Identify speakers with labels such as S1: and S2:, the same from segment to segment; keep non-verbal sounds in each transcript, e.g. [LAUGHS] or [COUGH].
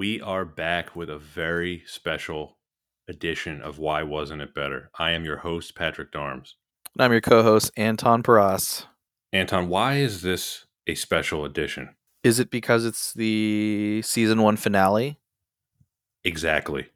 S1: We are back with a very special edition of Why Wasn't It Better? I am your host, Patrick Darms.
S2: And I'm your co host, Anton Paras.
S1: Anton, why is this a special edition?
S2: Is it because it's the season one finale?
S1: Exactly.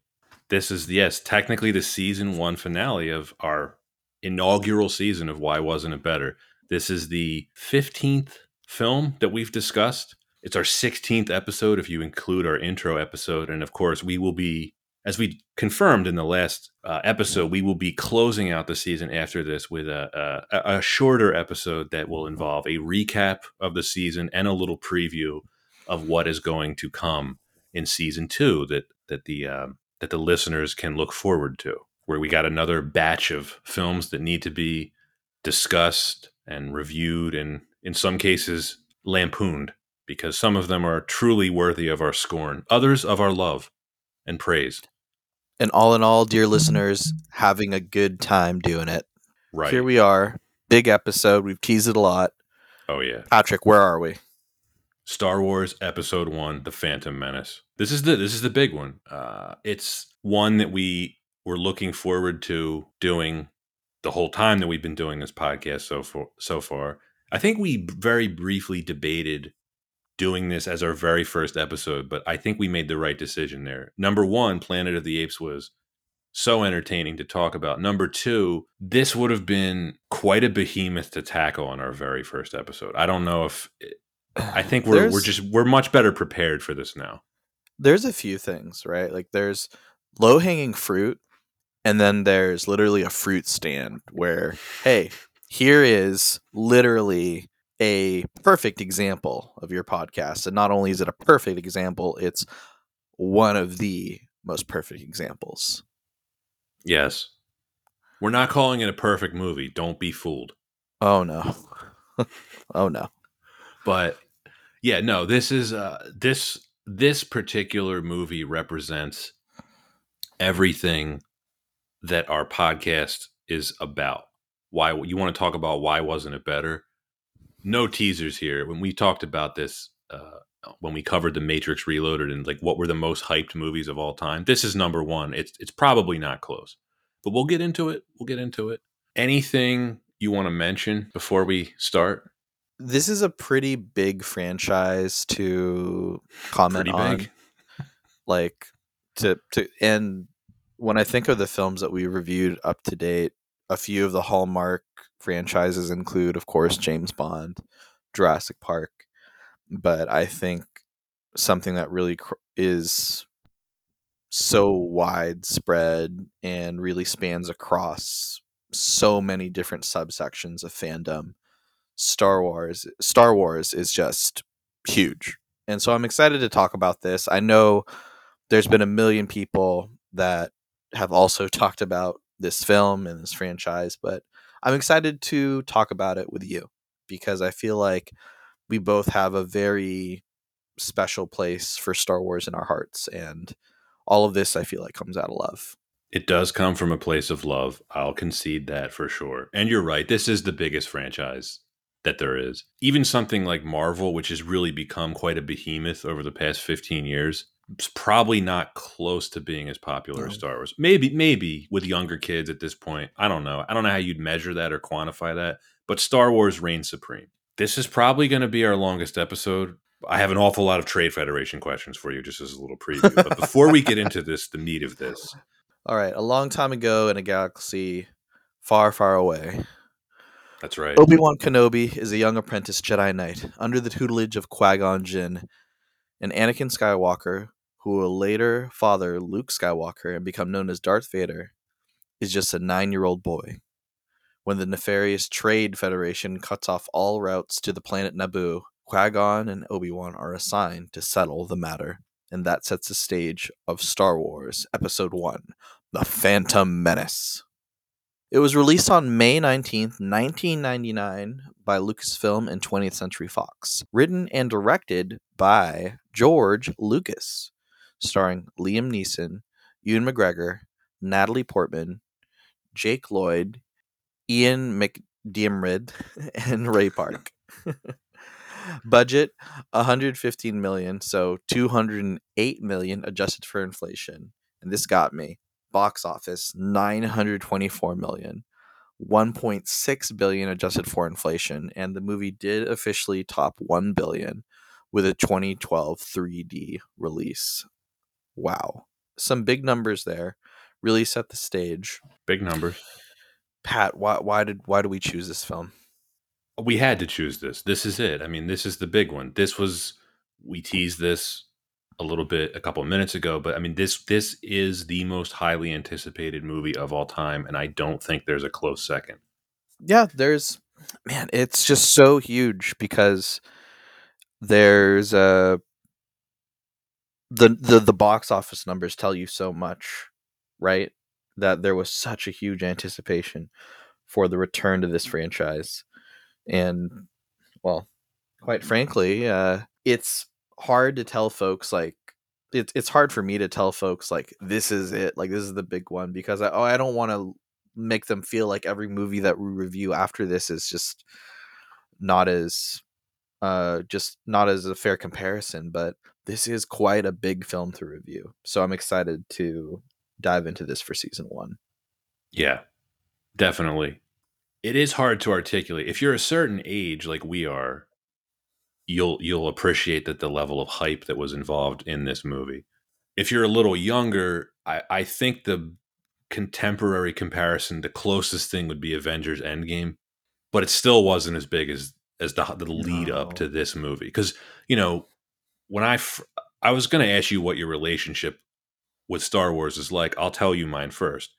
S1: This is, yes, technically the season one finale of our inaugural season of Why Wasn't It Better? This is the 15th film that we've discussed. It's our 16th episode if you include our intro episode. And of course, we will be, as we confirmed in the last uh, episode, we will be closing out the season after this with a, a, a shorter episode that will involve a recap of the season and a little preview of what is going to come in season two that that the um, that the listeners can look forward to. Where we got another batch of films that need to be discussed and reviewed, and in some cases lampooned, because some of them are truly worthy of our scorn, others of our love and praise.
S2: And all in all, dear listeners, having a good time doing it.
S1: Right
S2: Here we are. Big episode. We've teased it a lot.
S1: Oh yeah.
S2: Patrick, where are we?
S1: Star Wars Episode One: The Phantom Menace. This is the this is the big one. Uh, it's one that we were looking forward to doing the whole time that we've been doing this podcast so far. So far, I think we very briefly debated doing this as our very first episode, but I think we made the right decision there. Number one, Planet of the Apes was so entertaining to talk about. Number two, this would have been quite a behemoth to tackle on our very first episode. I don't know if I think we're we're just we're much better prepared for this now.
S2: There's a few things, right? Like there's low hanging fruit, and then there's literally a fruit stand where, hey, here is literally a perfect example of your podcast. And not only is it a perfect example, it's one of the most perfect examples.
S1: Yes. We're not calling it a perfect movie. Don't be fooled.
S2: Oh no. [LAUGHS] oh no.
S1: But yeah, no, this is uh this this particular movie represents everything that our podcast is about. Why you want to talk about why wasn't it better? No teasers here. When we talked about this uh when we covered the Matrix Reloaded and like what were the most hyped movies of all time, this is number one. It's it's probably not close, but we'll get into it. We'll get into it. Anything you want to mention before we start?
S2: This is a pretty big franchise to comment
S1: Pretty
S2: on. like to to and when I think of the films that we reviewed up to date, a few of the Hallmark franchises include, of course, James Bond, Jurassic Park, but I think something that really cr- is so widespread and really spans across so many different subsections of fandom. Star Wars Star Wars is just huge. And so I'm excited to talk about this. I know there's been a million people that have also [LAUGHS] talked about this film and this franchise, but I'm excited to talk about it with you because I feel like we both have a very special place for Star Wars in our hearts and all of this I feel like comes out of love.
S1: It does come from a place of love. I'll concede that for sure. And you're right. This is the biggest franchise that there is. Even something like Marvel, which has really become quite a behemoth over the past 15 years, it's probably not close to being as popular as Star Wars. Maybe, maybe with younger kids at this point. I don't know. I don't know how you'd measure that or quantify that, but Star Wars reigns supreme. This is probably going to be our longest episode. I have an awful lot of Trade Federation questions for you, just as a little preview. but before we get into this, the meat of this, [LAUGHS]
S2: All right, a long time ago in a galaxy far, far away,
S1: that's right.
S2: Obi Wan Kenobi is a young apprentice Jedi Knight under the tutelage of Qui Gon Jinn, and Anakin Skywalker, who will later father Luke Skywalker and become known as Darth Vader, is just a nine year old boy. When the nefarious Trade Federation cuts off all routes to the planet Naboo, Qui Gon and Obi Wan are assigned to settle the matter, and that sets the stage of Star Wars Episode 1 The Phantom Menace. It was released on May 19th, 1999 by Lucasfilm and 20th Century Fox. Written and directed by George Lucas, starring Liam Neeson, Ewan McGregor, Natalie Portman, Jake Lloyd, Ian McDiarmid, [LAUGHS] and Ray Park. [LAUGHS] Budget 115 million, so 208 million adjusted for inflation. And this got me. Box office 924 million. 1.6 billion adjusted for inflation and the movie did officially top 1 billion with a 2012 3D release. Wow. Some big numbers there. Really set the stage.
S1: Big numbers.
S2: Pat, why why did why do we choose this film?
S1: We had to choose this. This is it. I mean, this is the big one. This was we teased this a little bit a couple of minutes ago, but I mean this this is the most highly anticipated movie of all time and I don't think there's a close second.
S2: Yeah, there's man, it's just so huge because there's a the the the box office numbers tell you so much, right? That there was such a huge anticipation for the return to this franchise. And well, quite frankly, uh it's hard to tell folks like it's it's hard for me to tell folks like this is it, like this is the big one because I oh I don't want to make them feel like every movie that we review after this is just not as uh just not as a fair comparison, but this is quite a big film to review. So I'm excited to dive into this for season 1.
S1: Yeah. Definitely. It is hard to articulate. If you're a certain age like we are, you'll you'll appreciate that the level of hype that was involved in this movie. If you're a little younger, I, I think the contemporary comparison, the closest thing would be Avengers Endgame, but it still wasn't as big as as the the lead no. up to this movie. Because you know, when I fr- I was going to ask you what your relationship with Star Wars is like, I'll tell you mine first.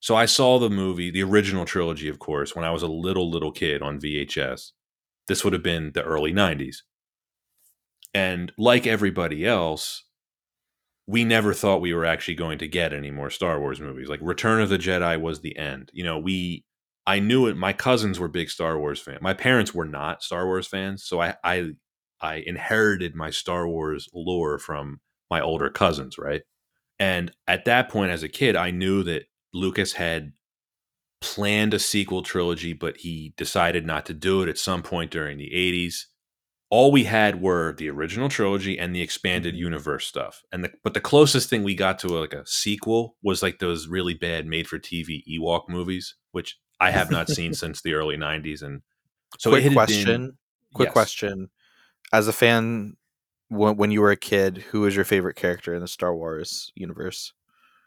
S1: So I saw the movie, the original trilogy, of course, when I was a little little kid on VHS. This would have been the early '90s. And like everybody else, we never thought we were actually going to get any more Star Wars movies. Like Return of the Jedi was the end. You know, we I knew it. My cousins were big Star Wars fans. My parents were not Star Wars fans, so I I I inherited my Star Wars lore from my older cousins, right? And at that point as a kid, I knew that Lucas had planned a sequel trilogy, but he decided not to do it at some point during the 80s all we had were the original trilogy and the expanded mm-hmm. universe stuff. And the, but the closest thing we got to a, like a sequel was like those really bad made for TV Ewok movies, which I have not seen [LAUGHS] since the early 90s and so
S2: quick question been, quick yes. question as a fan when, when you were a kid who was your favorite character in the Star Wars universe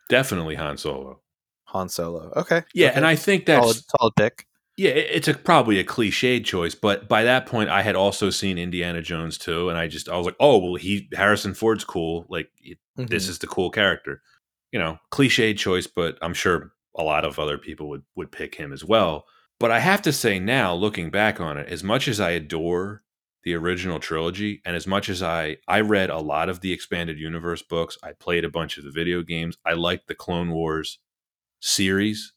S1: definitely Han Solo
S2: Han Solo okay
S1: yeah
S2: okay.
S1: and I think that's
S2: solid, solid pick
S1: yeah, it's a probably a cliched choice, but by that point, I had also seen Indiana Jones too, and I just I was like, oh well, he Harrison Ford's cool. Like mm-hmm. this is the cool character, you know, cliched choice, but I'm sure a lot of other people would would pick him as well. But I have to say now, looking back on it, as much as I adore the original trilogy, and as much as I I read a lot of the expanded universe books, I played a bunch of the video games. I liked the Clone Wars series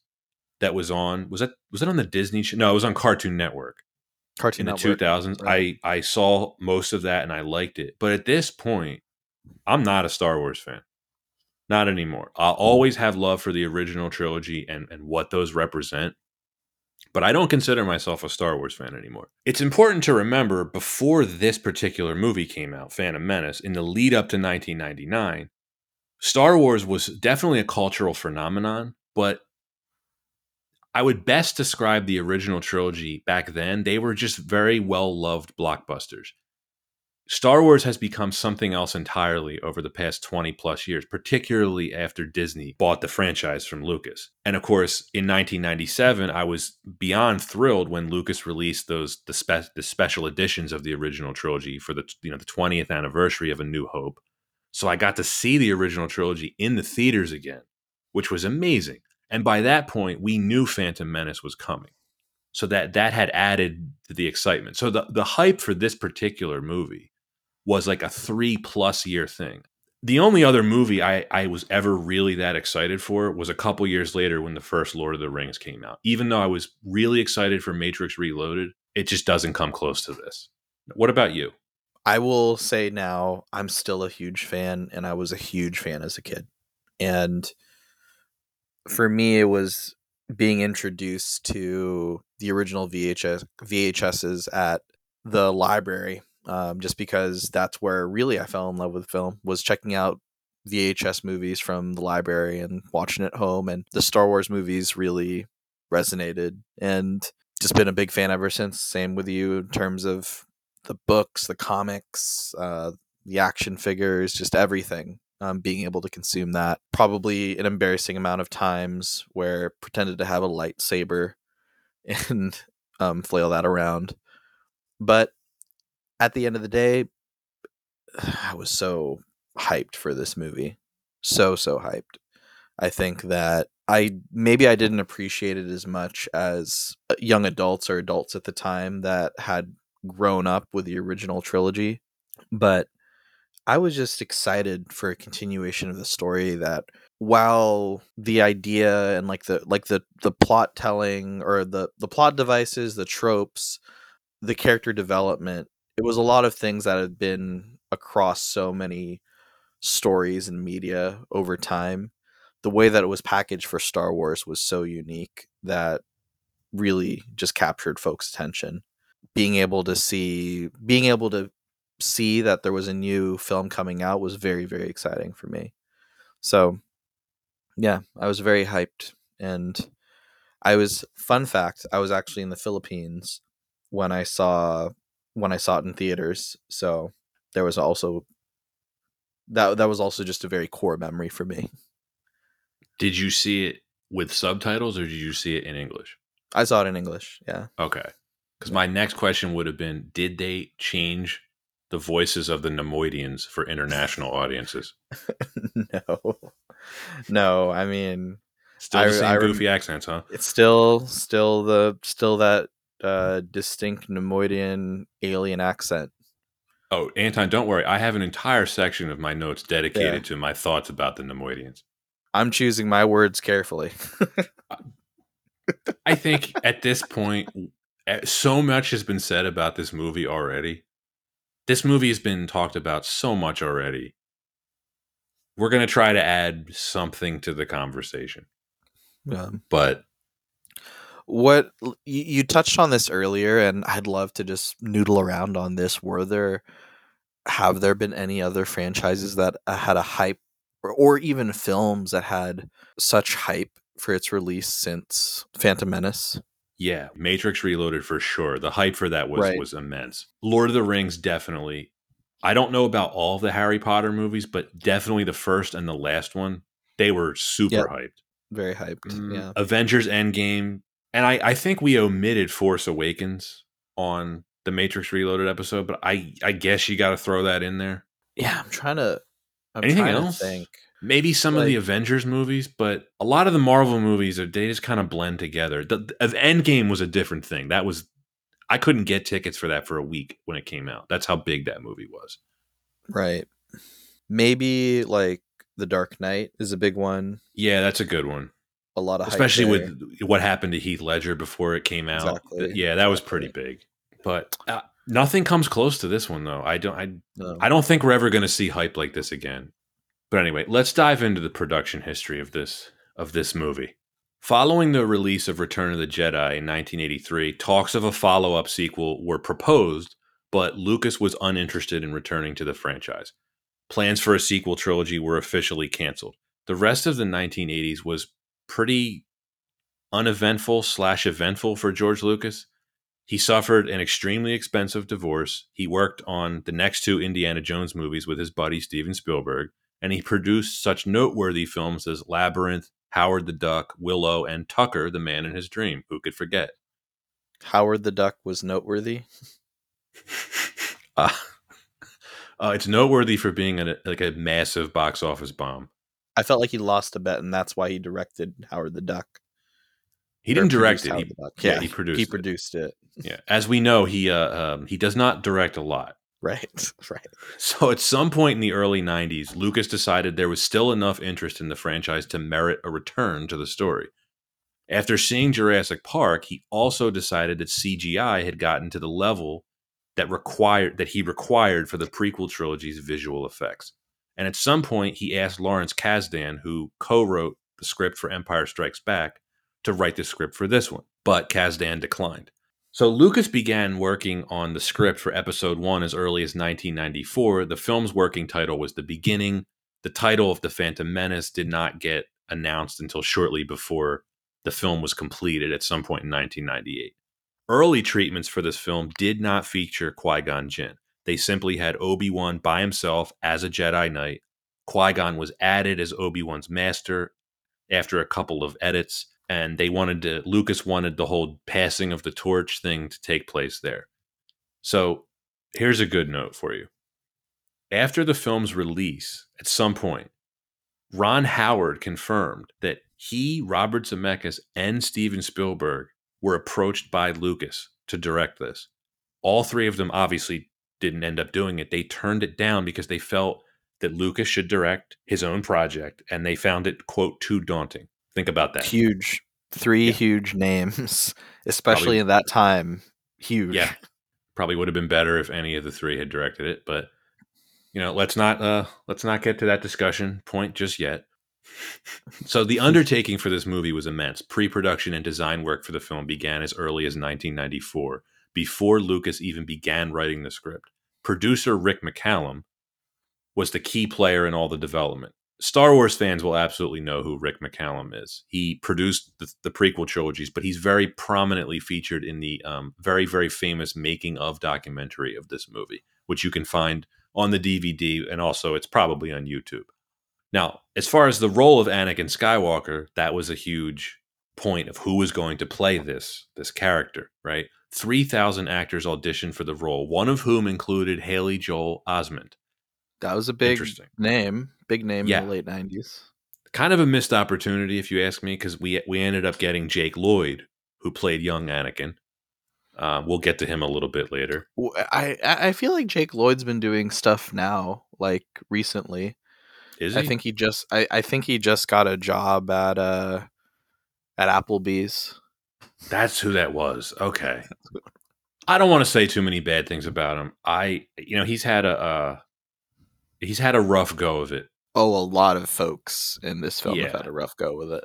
S1: that was on was that was that on the Disney show? No, it was on Cartoon Network.
S2: Cartoon
S1: in the two thousands. Right. I I saw most of that and I liked it. But at this point, I'm not a Star Wars fan. Not anymore. I'll always have love for the original trilogy and, and what those represent. But I don't consider myself a Star Wars fan anymore. It's important to remember before this particular movie came out, Phantom Menace, in the lead up to 1999, Star Wars was definitely a cultural phenomenon, but I would best describe the original trilogy back then. They were just very well loved blockbusters. Star Wars has become something else entirely over the past 20 plus years, particularly after Disney bought the franchise from Lucas. And of course, in 1997, I was beyond thrilled when Lucas released those the, spe- the special editions of the original trilogy for the you know the 20th anniversary of A New Hope. So I got to see the original trilogy in the theaters again, which was amazing. And by that point, we knew Phantom Menace was coming. So that that had added to the excitement. So the, the hype for this particular movie was like a three plus year thing. The only other movie I, I was ever really that excited for was a couple years later when the first Lord of the Rings came out. Even though I was really excited for Matrix Reloaded, it just doesn't come close to this. What about you?
S2: I will say now I'm still a huge fan, and I was a huge fan as a kid. And for me, it was being introduced to the original VHS VHSs at the library um, just because that's where really I fell in love with film was checking out VHS movies from the library and watching at home, and the Star Wars movies really resonated, and just been a big fan ever since. Same with you in terms of the books, the comics, uh, the action figures, just everything. Um, being able to consume that probably an embarrassing amount of times where pretended to have a lightsaber [LAUGHS] and um, flail that around. But at the end of the day, I was so hyped for this movie. So, so hyped. I think that I maybe I didn't appreciate it as much as uh, young adults or adults at the time that had grown up with the original trilogy. But I was just excited for a continuation of the story that while the idea and like the like the the plot telling or the the plot devices, the tropes, the character development, it was a lot of things that had been across so many stories and media over time. The way that it was packaged for Star Wars was so unique that really just captured folks' attention. Being able to see being able to see that there was a new film coming out was very very exciting for me. So yeah, I was very hyped and I was fun fact, I was actually in the Philippines when I saw when I saw it in theaters. So there was also that that was also just a very core memory for me.
S1: Did you see it with subtitles or did you see it in English?
S2: I saw it in English. Yeah.
S1: Okay. Because my next question would have been Did they change the voices of the Neimoidians for international audiences? [LAUGHS]
S2: no. No. I mean,
S1: Still the
S2: I-
S1: same
S2: I
S1: goofy accents, huh?
S2: it's still still the still that uh distinct Neimoidian alien accent.
S1: Oh, Anton, don't worry. I have an entire section of my notes dedicated
S2: Yeah.
S1: to my thoughts about the Neimoidians.
S2: I'm choosing my words carefully. [LAUGHS]
S1: I think at this point, so much has been said about this movie already. This movie has been talked about so much already. We're going to try to add something to the conversation.
S2: Um,
S1: But
S2: what you, you touched on this earlier and i'd love to just noodle around on this were there have there been any other franchises that uh, had a hype or, or even films that had such hype for its release since phantom menace
S1: yeah, Matrix Reloaded for sure. The hype for that was
S2: Right.
S1: was immense. Lord of the Rings definitely. I don't know about all of the Harry Potter movies, but definitely the first and the last one, they were super
S2: Yep.
S1: hyped.
S2: very hyped
S1: Mm,
S2: yeah
S1: Avengers Endgame. And I, I think we omitted Force Awakens on the Matrix Reloaded episode, but I, I guess you got to throw that in there.
S2: yeah i'm trying to i'm
S1: Anything
S2: trying
S1: else?
S2: to think
S1: Maybe some of the Avengers movies, but a lot of the Marvel movies are they just kind of blend together. The, the Endgame was a different thing. That was I couldn't get tickets for that for a week when it came out. That's how big that movie was.
S2: right maybe like the dark knight is a big one
S1: Yeah, that's a good one.
S2: A lot of hype
S1: Especially with what happened to Heath Ledger before it came out.
S2: Exactly,
S1: Yeah, that was pretty big. But uh, nothing comes close to this one though. I don't I
S2: No.
S1: I don't think we're ever going to see hype like this again. But anyway, let's dive into the production history of this of this movie. Following the release of Return of the Jedi in 1983, talks of a follow-up sequel were proposed, but Lucas was uninterested in returning to the franchise. Plans for a sequel trilogy were officially canceled. The rest of the 1980s was pretty uneventful slash eventful for George Lucas. He suffered an extremely expensive divorce. He worked on the next two Indiana Jones movies with his buddy Steven Spielberg, and he produced such noteworthy films as Labyrinth, Howard the Duck, Willow, and Tucker, the Man in His Dream. Who could forget?
S2: howard the duck was noteworthy [LAUGHS]
S1: uh, [LAUGHS] uh, it's noteworthy for being a, like a massive box office bomb.
S2: I felt like he lost a bet, and that's why he directed Howard the Duck.
S1: He didn't direct it. He,
S2: Duck.
S1: yeah, he produced
S2: He
S1: it.
S2: produced it.
S1: yeah, as we know, he uh, um, he does not direct a lot.
S2: Right, [LAUGHS] right.
S1: So at some point in the early 90s, Lucas decided there was still enough interest in the franchise to merit a return to the story. After seeing Jurassic Park, he also decided that CGI had gotten to the level that required that he required for the prequel trilogy's visual effects. And at some point, he asked Lawrence Kasdan, who co-wrote the script for Empire Strikes Back, to write the script for this one, but Kasdan declined. So Lucas began working on the script for episode one as early as 1994. The film's working title was The Beginning. The title of The Phantom Menace did not get announced until shortly before the film was completed at some point in 1998. Early treatments for this film did not feature Qui Gon Jinn. They simply had Obi Wan by himself as a Jedi Knight. Qui Gon was added as Obi Wan's master after a couple of edits, and they wanted to, Lucas wanted the whole passing of the torch thing to take place there. So here's a good note for you. After the film's release, at some point, Ron Howard confirmed that he, Robert Zemeckis, and Steven Spielberg were approached by Lucas to direct this. All three of them obviously didn't end up doing it. They turned it down because they felt that Lucas should direct his own project and they found it, quote, too daunting. Think about that.
S2: Huge. Three
S1: Yeah.
S2: huge names, [LAUGHS] especially
S1: Probably-
S2: in that time. Huge.
S1: Yeah. Probably would have been better if any of the three had directed it, but you know, let's not uh let's not get to that discussion point just yet. [LAUGHS] So the [LAUGHS] undertaking for this movie was immense. Pre-production and design work for the film began as early as 1994, before Lucas even began writing the script. Producer Rick McCallum was the key player in all the development. Star Wars fans will absolutely know who Rick McCallum is. He produced the, the prequel trilogies, but he's very prominently featured in the um, very, very famous making of documentary of this movie, which you can find on the DVD and also it's probably on YouTube. Now, as far as the role of Anakin Skywalker, that was a huge point of who was going to play this this character, right? 3,000 actors auditioned for the role, one of whom included Haley Joel Osment.
S2: That was a big
S1: Interesting.
S2: name. Big name
S1: Yeah.
S2: in the late 90s.
S1: Kind of a missed opportunity, if you ask me, because we we ended up getting Jake Lloyd, who played young Anakin. Uh, we'll get to him a little bit later.
S2: I, I feel like Jake Lloyd's been doing stuff now, like recently.
S1: Is he?
S2: I think he just I, I think he just got a job at uh at Applebee's.
S1: That's who that was. Okay. I don't want to say too many bad things about him. I, you know, he's had a, uh, he's had a rough go of it.
S2: Oh, a lot of folks in this film have had a rough go with it.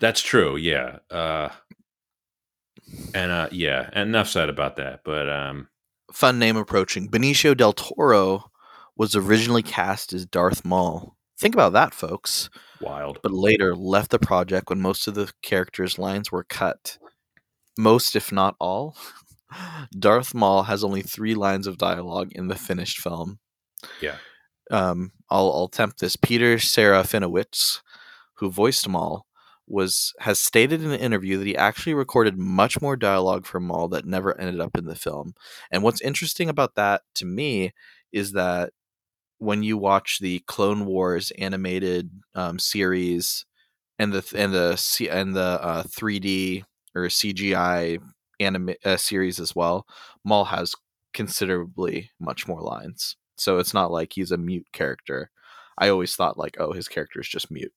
S1: That's true. Yeah. Uh, and uh, yeah, enough said about that. But um,
S2: Fun name approaching. Benicio del Toro was originally cast as Darth Maul. Think about that, folks.
S1: Wild.
S2: But later left the project when most of the characters' lines were cut. Most, if not all. [LAUGHS] Darth Maul has only three lines of dialogue in the finished film.
S1: Yeah.
S2: Um, I'll, I'll attempt this. Peter Serafinowicz, who voiced Maul, was has stated in an interview that he actually recorded much more dialogue for Maul that never ended up in the film. And what's interesting about that to me is that when you watch the Clone Wars animated um, series and the and the and the uh, 3D or CGI anime uh, series as well, Maul has considerably much more lines. So it's not like he's a mute character. I always thought like, oh, his character is just mute.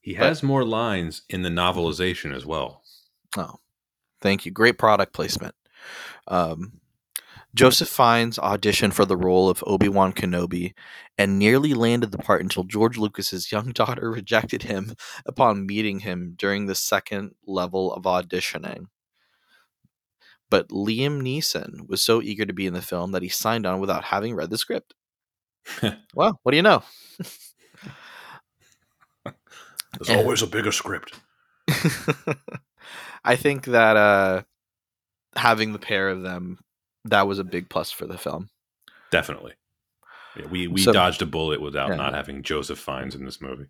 S1: He
S2: But-
S1: has more lines in the novelization as well.
S2: Oh, thank you. Great product placement. Um, Joseph Fiennes auditioned for the role of Obi Wan Kenobi and nearly landed the part until George Lucas's young [LAUGHS] daughter rejected him upon meeting him during the second level of auditioning. But Liam Neeson was so eager to be in the film that he signed on without having read the script. [LAUGHS] well, what do you know? [LAUGHS]
S1: There's
S2: Yeah.
S1: always a bigger script.
S2: I think that uh, having the pair of them that was a big plus for the film.
S1: Definitely. Yeah, we we
S2: So-
S1: dodged a bullet without
S2: Yeah.
S1: not having Joseph Fiennes in this movie.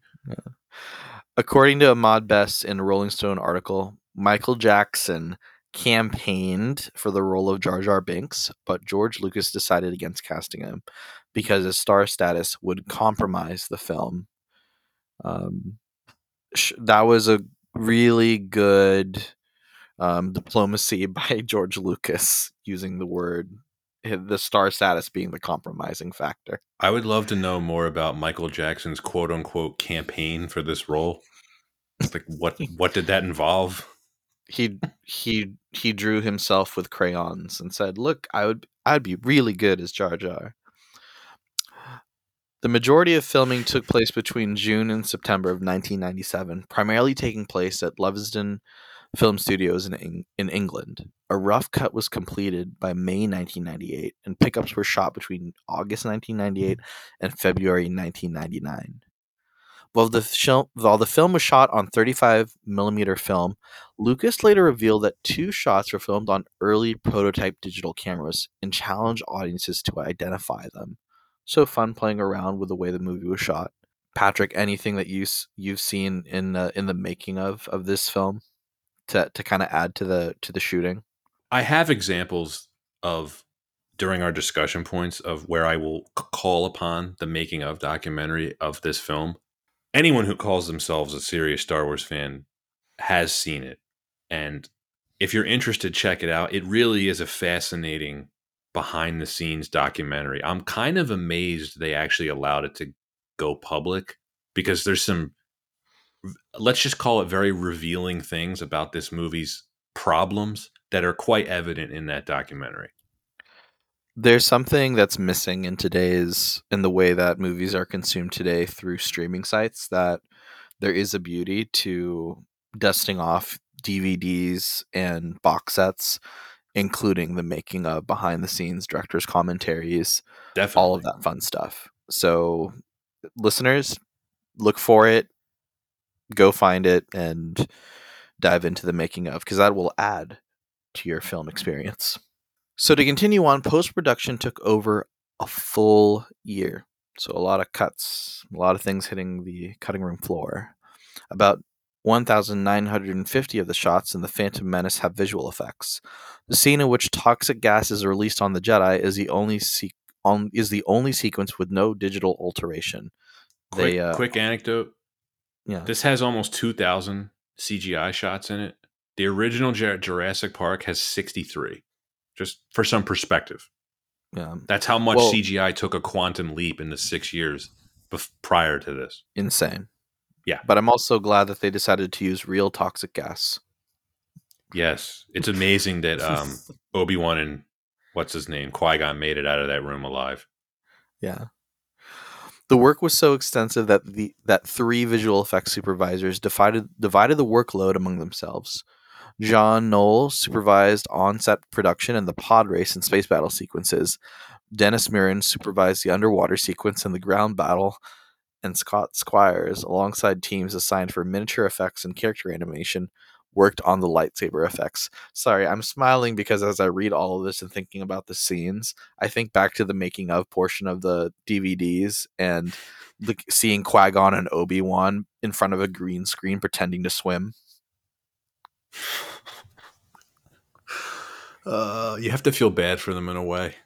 S2: According to Ahmed Best in a Rolling Stone article, Michael Jackson campaigned for the role of Jar Jar Binks, but George Lucas decided against casting him because his star status would compromise the film. Um, sh- that was a really good um, diplomacy [LAUGHS] by George Lucas using the word the star status being the compromising factor.
S1: I would love to know more about Michael Jackson's quote unquote campaign for this role. It's like what [LAUGHS] what did that involve?
S2: he he he drew himself with crayons and said, "Look, I would I'd be really good as Jar Jar." The majority of filming took place between June and September of 1997, primarily taking place at Leavesden Film Studios in in England. a rough cut was completed by May 1998, and pickups were shot between August 1998 and February 1999. While the, while the film was shot on 35 millimeter film, Lucas later revealed that two shots were filmed on early prototype digital cameras and challenged audiences to identify them. So fun playing around with the way the movie was shot. Patrick, anything that you, you've seen in uh, in the making of of this film to to kind of add to the to the shooting?
S1: I have examples of during our discussion points of where I will call upon the making of documentary of this film. Anyone who calls themselves a serious Star Wars fan has seen it. And if you're interested, check it out. It really is a fascinating behind the scenes documentary. I'm kind of amazed they actually allowed it to go public because there's some let's just call it very revealing things about this movie's problems that are quite evident in that documentary.
S2: There's something that's missing in today's in the way that movies are consumed today through streaming sites that there is a beauty to dusting off DVDs and box sets including the making of behind the scenes directors commentaries
S1: Definitely.
S2: all of that fun stuff. So, listeners, look for it, go find it, and dive into the making of because that will add to your film experience. So, to continue on, post production took over a full year. So, a lot of cuts, a lot of things hitting the cutting room floor. About 1,950 of the shots in The Phantom Menace have visual effects. The scene in which toxic gas is released on the Jedi is the only se- on, is the only sequence with no digital alteration.
S1: quick,
S2: they, uh,
S1: quick anecdote.
S2: Yeah,
S1: This has almost 2,000 CGI shots in it. The original Jurassic Park has 63. Just for some perspective.
S2: yeah,
S1: That's how much
S2: Well-
S1: CGI took a quantum leap in the six years bef- prior to this.
S2: insane.
S1: Yeah.
S2: but I'm also glad that they decided to use real toxic gas.
S1: Yes. It's amazing that [LAUGHS] um, Obi Wan and what's his name? Qui Gon made it out of that room alive.
S2: Yeah. The work was so extensive that the that three visual effects supervisors divided divided the workload among themselves. John Knoll supervised on-set production and the pod race and space battle sequences. Dennis Muren supervised the underwater sequence and the ground battle, and Scott Squires, alongside teams assigned for miniature effects and character animation, worked on the lightsaber effects. Sorry, I'm smiling because as I read all of this and thinking about the scenes, I think back to the making of portion of the DVDs and the, seeing Qui Gon and Obi Wan in front of a green screen pretending to swim.
S1: Uh, you have to feel bad for them in a way.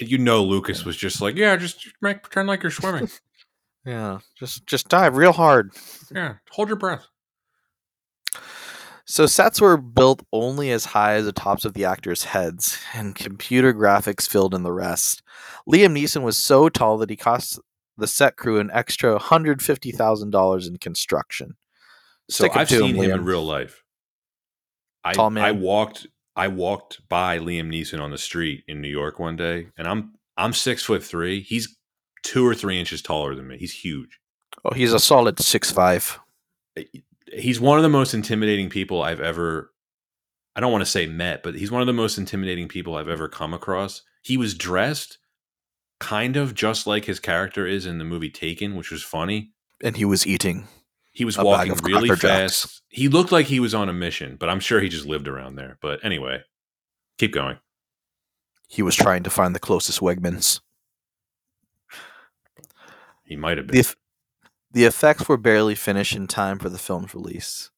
S1: You know, Lucas was just like, yeah, just make, pretend like you're swimming. [LAUGHS]
S2: Yeah, just just dive real hard.
S1: yeah, hold your breath.
S2: So sets were built only as high as the tops of the actors' heads, and computer graphics filled in the rest. Liam Neeson was so tall that he cost the set crew an extra hundred fifty thousand dollars in construction.
S1: So I've seen
S2: him,
S1: him in real life. I,
S2: Tall man.
S1: I walked I walked by Liam Neeson on the street in New York one day, and I'm I'm six foot three. He's two or three inches taller than me. He's huge.
S2: Oh, he's a solid six five.
S1: Eh, He's one of the most intimidating people I've ever. I don't want to say met, but he's one of the most intimidating people I've ever come across. He was dressed kind of just like his character is in the movie Taken, which was funny.
S2: And he was eating.
S1: He was walking really fast.
S2: Jacks.
S1: He looked like he was on a mission, but I'm sure he just lived around there. But anyway, keep going.
S2: He was trying to find the closest Wegmans.
S1: He might have been.
S2: The, the effects were barely finished in time for the film's release.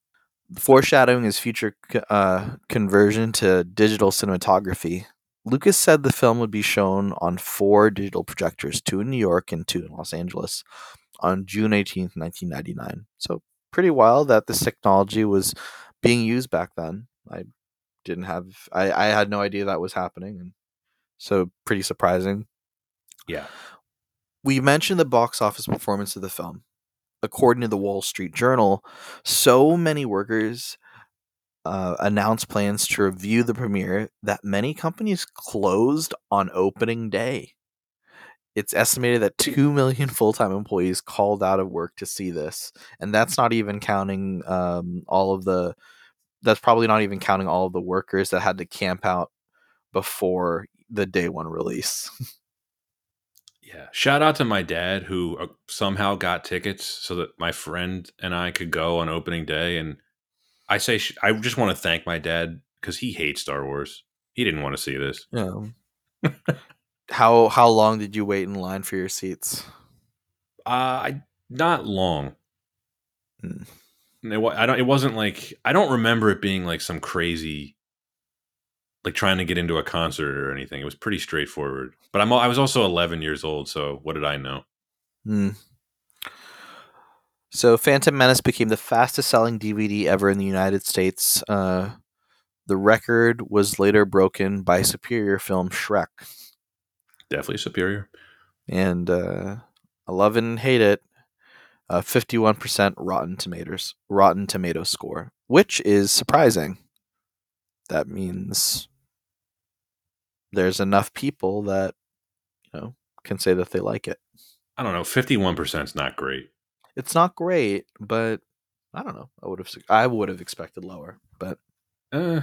S2: Foreshadowing his future uh, conversion to digital cinematography, Lucas said the film would be shown on four digital projectors, two in New York and two in Los Angeles, on June 18th, 1999. So, pretty wild that this technology was being used back then. I didn't have, I, I had no idea that was happening. And so, pretty surprising
S1: yeah.
S2: we mentioned the box office performance of the film. According to the Wall Street Journal, so many workers uh, announced plans to review the premiere that many companies closed on opening day. It's estimated that 2 million [LAUGHS] full time employees called out of work to see this. And that's not even counting um, all of the that's probably not even counting all of the workers that had to camp out before the day one release. [LAUGHS]
S1: Yeah. Shout out to my dad who uh, somehow got tickets so that my friend and I could go on opening day. And I say, sh- I just want to thank my dad because he hates Star Wars. He didn't want to see this.
S2: Yeah. how how long did you wait in line for your seats?
S1: Uh, I not long.
S2: Hmm.
S1: It, I don't. It wasn't like I don't remember it being like some crazy, like trying to get into a concert or anything. It was pretty straightforward. But I'm I was also 11 years old, so what did I know?
S2: Hmm. So, Phantom Menace became the fastest selling DVD ever in the United States. Uh, the record was later broken by superior film Shrek.
S1: Definitely superior.
S2: And uh, I love it and hate it. Uh, 51% Rotten Tomatoes Rotten Tomato score, which is surprising. That means there's enough people that you know can say that they like it.
S1: I don't know. 51 percent is not great.
S2: It's not great, but I don't know. I would have I would have expected lower, but
S1: Uh,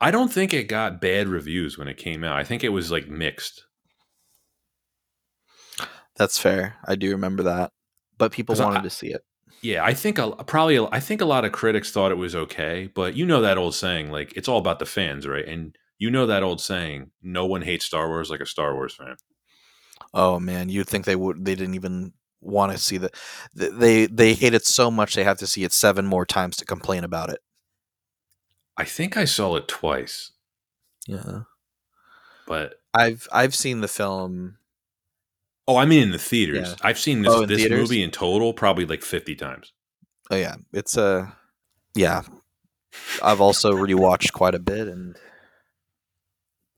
S1: I don't think it got bad reviews when it came out. I think it was like mixed.
S2: that's fair. I do remember that. But people
S1: 'Cause I-
S2: wanted to see it.
S1: Yeah, I think a, probably I think a lot of critics thought it was okay, but you know that old saying, like it's all about the fans, right? And you know that old saying, no one hates Star Wars like a Star Wars fan.
S2: Oh man, you'd think they would. They didn't even want to see that They they hate it so much they have to see it seven more times to complain about it.
S1: I think I saw it twice,
S2: Yeah,
S1: but
S2: I've I've seen the film.
S1: oh, I mean in the theaters.
S2: Yeah.
S1: I've seen this
S2: Oh,
S1: this
S2: theaters?
S1: movie in total probably like fifty times.
S2: Oh yeah, it's a. Yeah, I've also rewatched quite a bit, and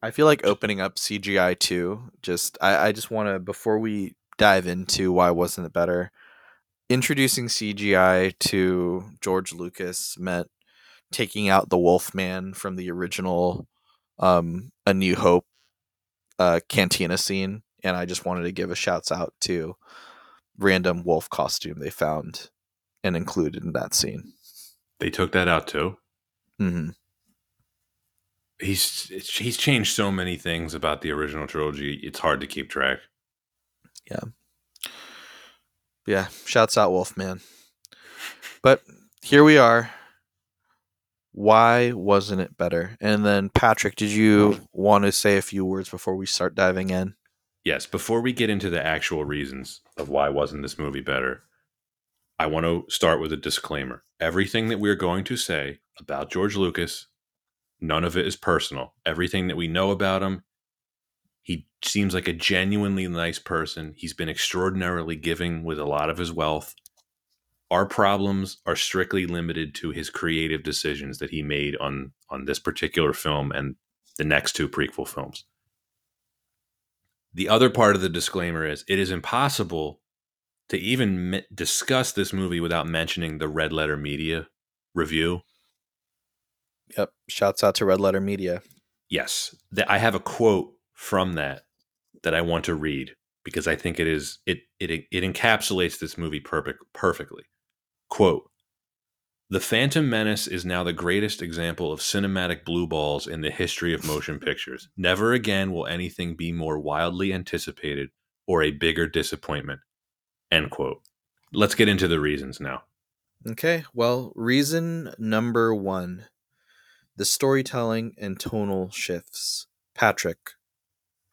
S2: I feel like opening up CGI too. Just I I just want to before we dive into why wasn't it better. Introducing CGI to George Lucas meant taking out the Wolfman from the original um, A New Hope uh, cantina scene, and I just wanted to give a shouts out to random wolf costume they found and included in that scene.
S1: They took that out too.
S2: hmm
S1: He's he's changed so many things about the original trilogy. It's hard to keep track.
S2: Yeah, Yeah, shouts out Wolfman. But here we are. Why wasn't it better? And then Patrick, did you want to say a few words before we start diving in?
S1: Yes, before we get into the actual reasons of why wasn't this movie better, I want to start with a disclaimer. Everything that we're going to say about George Lucas, none of it is personal. Everything that we know about him, he seems like a genuinely nice person. He's been extraordinarily giving with a lot of his wealth. Our problems are strictly limited to his creative decisions that he made on on this particular film and the next two prequel films. The other part of the disclaimer is it is impossible to even discuss this movie without mentioning the Red Letter Media review.
S2: Yep. Shouts out to Red Letter Media.
S1: Yes, that I have a quote from that that I want to read because I think it is it it it encapsulates this movie perfect perfectly. Quote The Phantom Menace is now the greatest example of cinematic blue balls in the history of motion [LAUGHS] pictures. Never again will anything be more wildly anticipated or a bigger disappointment. End quote. Let's get into the reasons now.
S2: Okay. Well, reason number one the storytelling and tonal shifts. Patrick,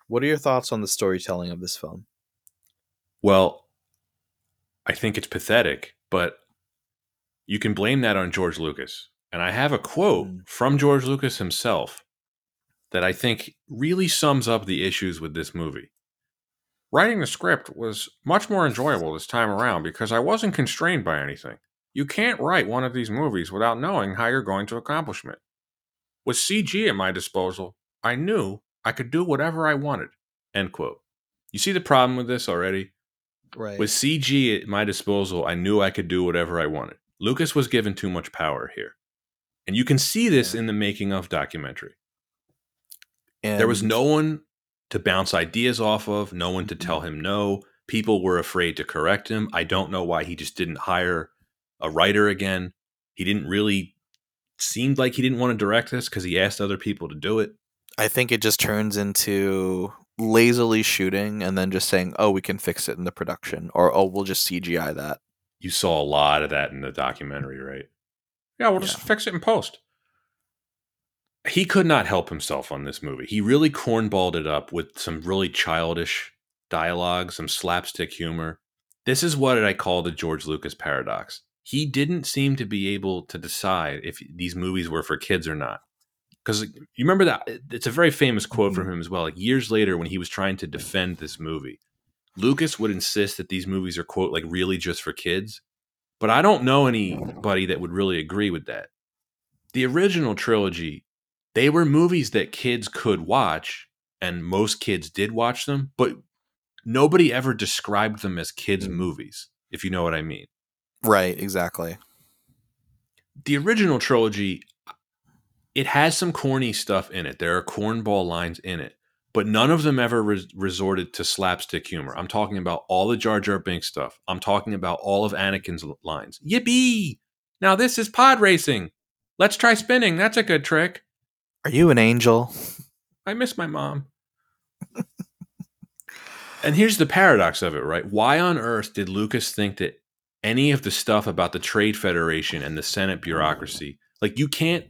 S2: what are your thoughts on the storytelling of this film?
S1: Well, I think it's pathetic, but you can blame that on George Lucas. And I have a quote
S2: Mm.
S1: from George Lucas himself that I think really sums up the issues with this movie. Writing the script was much more enjoyable this time around because I wasn't constrained by anything. You can't write one of these movies without knowing how you're going to accomplish it. With CG at my disposal, I knew I could do whatever I wanted. End quote. You see the problem with this already?
S2: Right.
S1: With CG at my disposal, I knew I could do whatever I wanted. Lucas was given too much power here. And you can see this
S2: Yeah.
S1: in the making of documentary.
S2: and
S1: There was no one to bounce ideas off of, no one to tell mm-hmm. him no. People were afraid to correct him. I don't know why he just didn't hire a writer again. He didn't really seemed like he didn't want to direct this because he asked other people to do it.
S2: I think it just turns into lazily shooting and then just saying, "Oh, we can fix it in the production," or "Oh, we'll just CGI that."
S1: You saw a lot of that in the documentary, right? Yeah, we'll just
S2: Yeah.
S1: fix it in post. He could not help himself on this movie. He really cornballed it up with some really childish dialogue, some slapstick humor. This is what I call the George Lucas paradox. He didn't seem to be able to decide if these movies were for kids or not. Because you remember that uh, it's a very famous quote from mm-hmm. him as well. Like years later, when he was trying to defend this movie, Lucas would insist that these movies are quote like really just for kids. But I don't know anybody that would really agree with that. The original trilogy, they were movies that kids could watch, and most kids did watch them, but nobody ever described them as kids' mm. movies, if you know what I mean.
S2: Right, exactly.
S1: The original trilogy, it has some corny stuff in it. There are cornball lines in it, but none of them ever res- resorted to slapstick humor. I'm talking about all the Jar Jar Binks stuff. I'm talking about all of Anakin's lines. Yippee! Now this is pod racing. Let's try spinning. That's a good trick.
S2: Are you an angel?
S1: I miss my mom. [LAUGHS] and here's the paradox of it, right? Why on earth did Lucas think that any of the stuff about the Trade Federation and the Senate bureaucracy, like you can't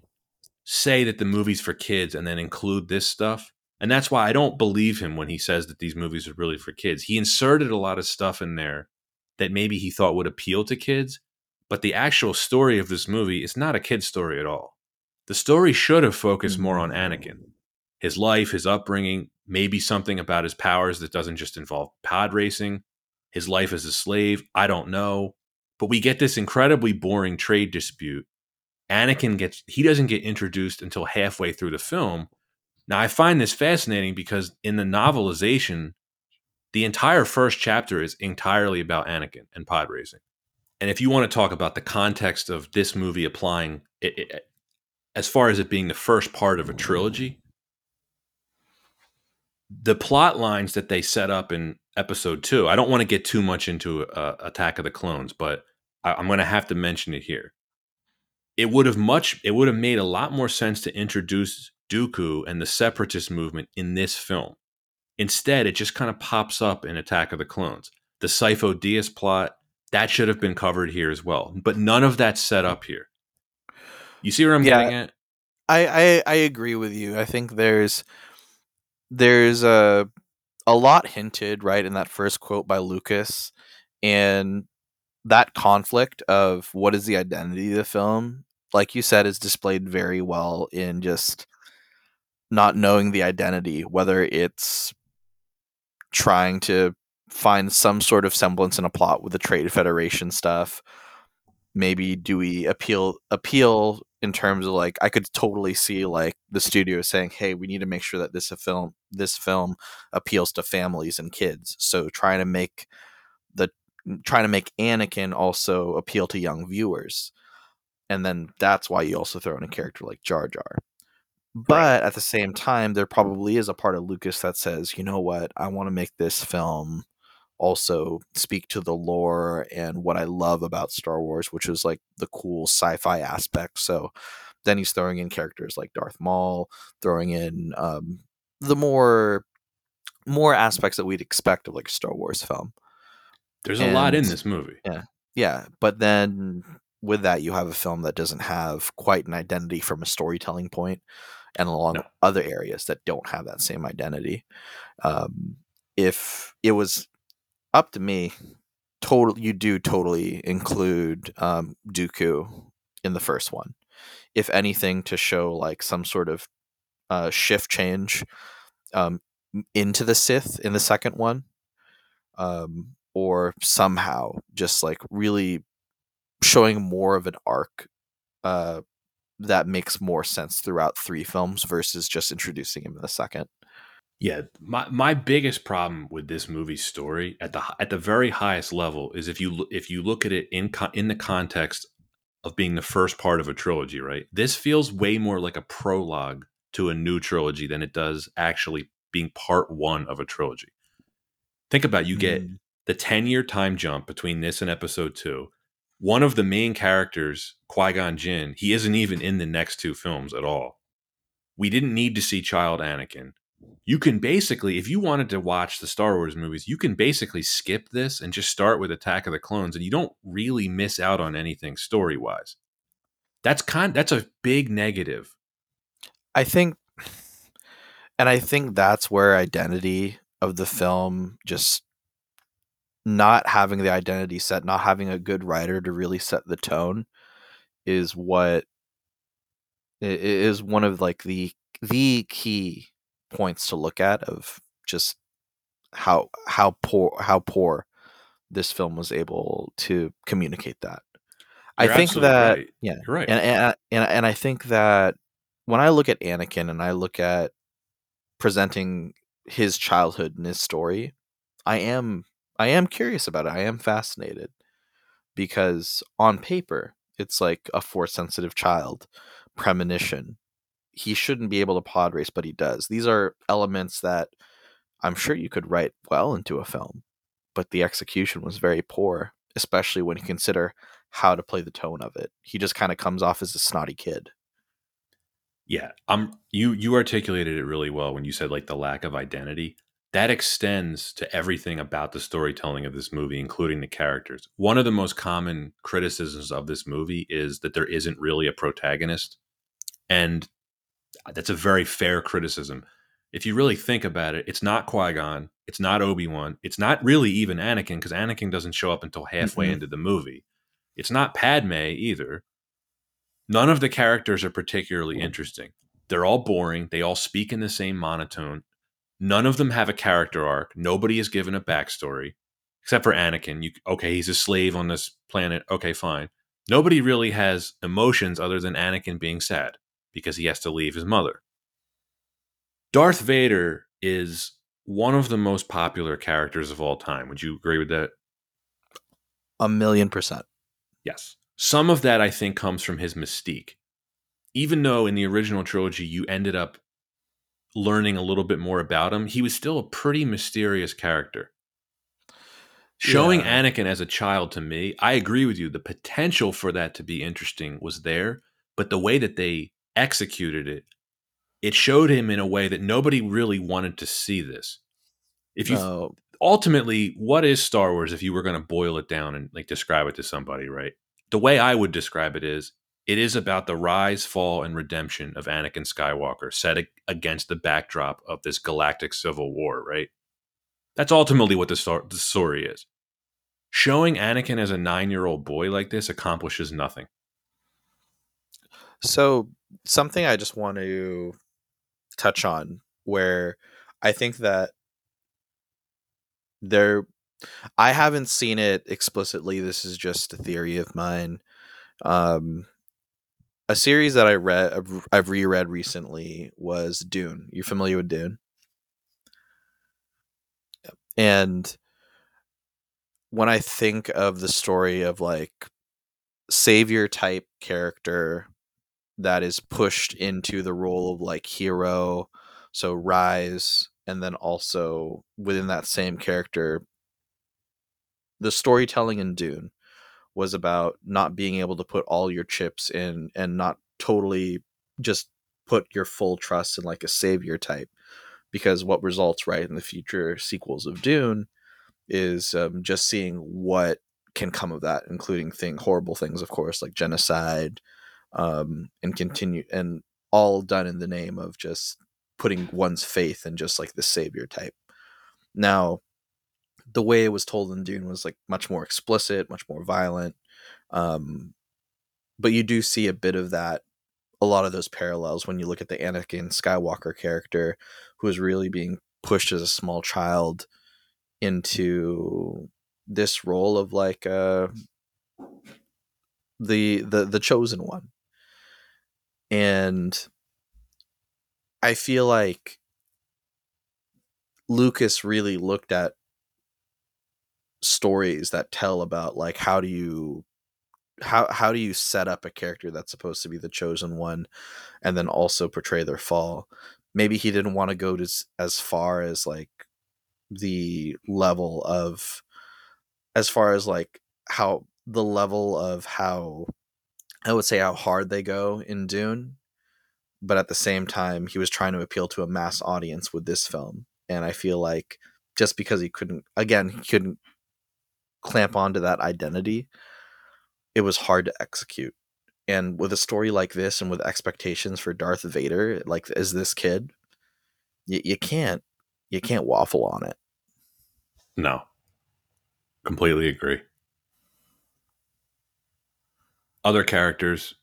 S1: say that the movie's for kids and then include this stuff? And that's why I don't believe him when he says that these movies are really for kids. He inserted a lot of stuff in there that maybe he thought would appeal to kids, but the actual story of this movie is not a kid's story at all. The story should have focused more on Anakin, his life, his upbringing, maybe something about his powers that doesn't just involve pod racing, his life as a slave. I don't know. But we get this incredibly boring trade dispute. Anakin gets, he doesn't get introduced until halfway through the film. Now, I find this fascinating because in the novelization, the entire first chapter is entirely about Anakin and pod racing. And if you want to talk about the context of this movie applying it, it, as far as it being the first part of a trilogy, the plot lines that they set up in episode two, I don't want to get too much into uh, Attack of the Clones, but I, I'm going to have to mention it here. It would have much, it would have made a lot more sense to introduce Dooku and the separatist movement in this film. Instead, it just kind of pops up in Attack of the Clones. The Sifo Dyas plot, that should have been covered here as well. But none of that's set up here. You see where I'm
S2: Yeah.
S1: getting at?
S2: I, I I agree with you. I think there's there's a a lot hinted right in that first quote by Lucas, and that conflict of what is the identity of the film, like you said, is displayed very well in just not knowing the identity, whether it's trying to find some sort of semblance in a plot with the Trade Federation stuff. Maybe do we appeal appeal in terms of like I could totally see like the studio saying, "Hey, we need to make sure that this a film this film appeals to families and kids." So trying to make the mm, trying to make Anakin also appeal to young viewers. And then that's why you also throw in a character like Jar Jar. But at the same time, there probably is a part of Lucas that says, you know what, I want to make this film also speak to the lore and what I love about Star Wars, which is like the cool sci-fi aspect. So then he's throwing in characters like Darth Maul, throwing in um, the more more aspects that we'd expect of like a Star Wars film.
S1: There's a lot in this movie.
S2: Yeah, yeah, but then with that, you have a film that doesn't have quite an identity from a storytelling point, and along
S1: No.
S2: other areas that don't have that same identity. Um, if it was up to me, total you do totally include um, Dooku in the first one, if anything, to show like some sort of uh, shift change um, into the Sith in the second one, um, or somehow just like really showing more of an arc uh, that makes more sense throughout three films versus just introducing him in the second.
S1: Yeah, my my biggest problem with this movie's story at the at the very highest level is if you if you look at it in co- in the context of being the first part of a trilogy, right? This feels way more like a prologue to a new trilogy than it does actually being part 1 of a trilogy. Think about it, you get
S2: Mm.
S1: the 10 year time jump between this and episode 2. one of the main characters, Qui Gon Jinn, he isn't even in the next two films at all. We didn't need to see child Anakin. You can basically, if you wanted to watch the Star Wars movies, you can basically skip this and just start with Attack of the Clones, and you don't really miss out on anything story wise. That's kind. That's a big negative.
S2: I think, and I think that's where identity of the film just not having the identity set, not having a good writer to really set the tone, is what is one of like the the key points to look at of just how how poor how poor this film was able to communicate that. You're I think that right. yeah,
S1: You're right,
S2: and, and and and I think that when I look at Anakin and I look at presenting his childhood and his story, I am I am curious about it. I am fascinated because on paper, it's like a force sensitive child, premonition. He shouldn't be able to pod race, but he does. These are elements that I'm sure you could write well into a film, but the execution was very poor, especially when you consider how to play the tone of it. He just kind of comes off as a snotty kid.
S1: Yeah, um you you articulated it really well when you said like the lack of identity that extends to everything about the storytelling of this movie, including the characters. One of the most common criticisms of this movie is that there isn't really a protagonist. And that's a very fair criticism. If you really think about it, it's not Qui Gon, it's not Obi Wan, it's not really even Anakin, because Anakin doesn't show up until halfway mm-hmm. into the movie. It's not Padme either. None of the characters are particularly interesting. They're all boring. They all speak in the same monotone. None of them have a character arc. Nobody is given a backstory except for Anakin. You okay? He's a slave on this planet. Okay, fine. Nobody really has emotions other than Anakin being sad because he has to leave his mother. Darth Vader is one of the most popular characters of all time. Would you agree with that?
S2: A million percent.
S1: Yes. Some of that I think comes from his mystique. Even though in the original trilogy you ended up learning a little bit more about him, he was still a pretty mysterious character. Showing yeah. Anakin as a child to me, I agree with you. The potential for that to be interesting was there, but the way that they executed it, it showed him in a way that nobody really wanted to see this. If you no. Oh. ultimately, what is Star Wars if you were going to boil it down and like describe it to somebody, right? The way I would describe it is it is about the rise, fall, and redemption of Anakin Skywalker set against the backdrop of this galactic civil war, right? That's ultimately what the, story is. Showing Anakin as a nine year old boy like this accomplishes nothing.
S2: So, something I just want to touch on where I think that there, I haven't seen it explicitly. This is just a theory of mine. Um, a series that I read, I've I've reread recently was Dune. You're familiar with Dune? And when I think of the story of like savior type character that is pushed into the role of like hero, so rise, and then also within that same character, the storytelling in Dune was about not being able to put all your chips in and not totally just put your full trust in like a savior type because what results right in the future sequels of dune is um, just seeing what can come of that including thing horrible things of course like genocide um, and continue and all done in the name of just putting one's faith in just like the savior type now the way it was told in Dune was like much more explicit, much more violent. Um, but you do see a bit of that, a lot of those parallels when you look at the Anakin Skywalker character, who is really being pushed as a small child into this role of like uh, the the the chosen one, and I feel like Lucas really looked at stories that tell about like how do you how how do you set up a character that's supposed to be the chosen one and then also portray their fall? Maybe he didn't want to go to as far as like the level of as far as like how the level of how I would say how hard they go in Dune, but at the same time, he was trying to appeal to a mass audience with this film, and I feel like just because he couldn't, again, he couldn't clamp onto that identity, it was hard to execute. And with a story like this, and with expectations for Darth Vader, like as this kid, you, you can't you can't waffle on it.
S1: No. Completely agree. Other characters.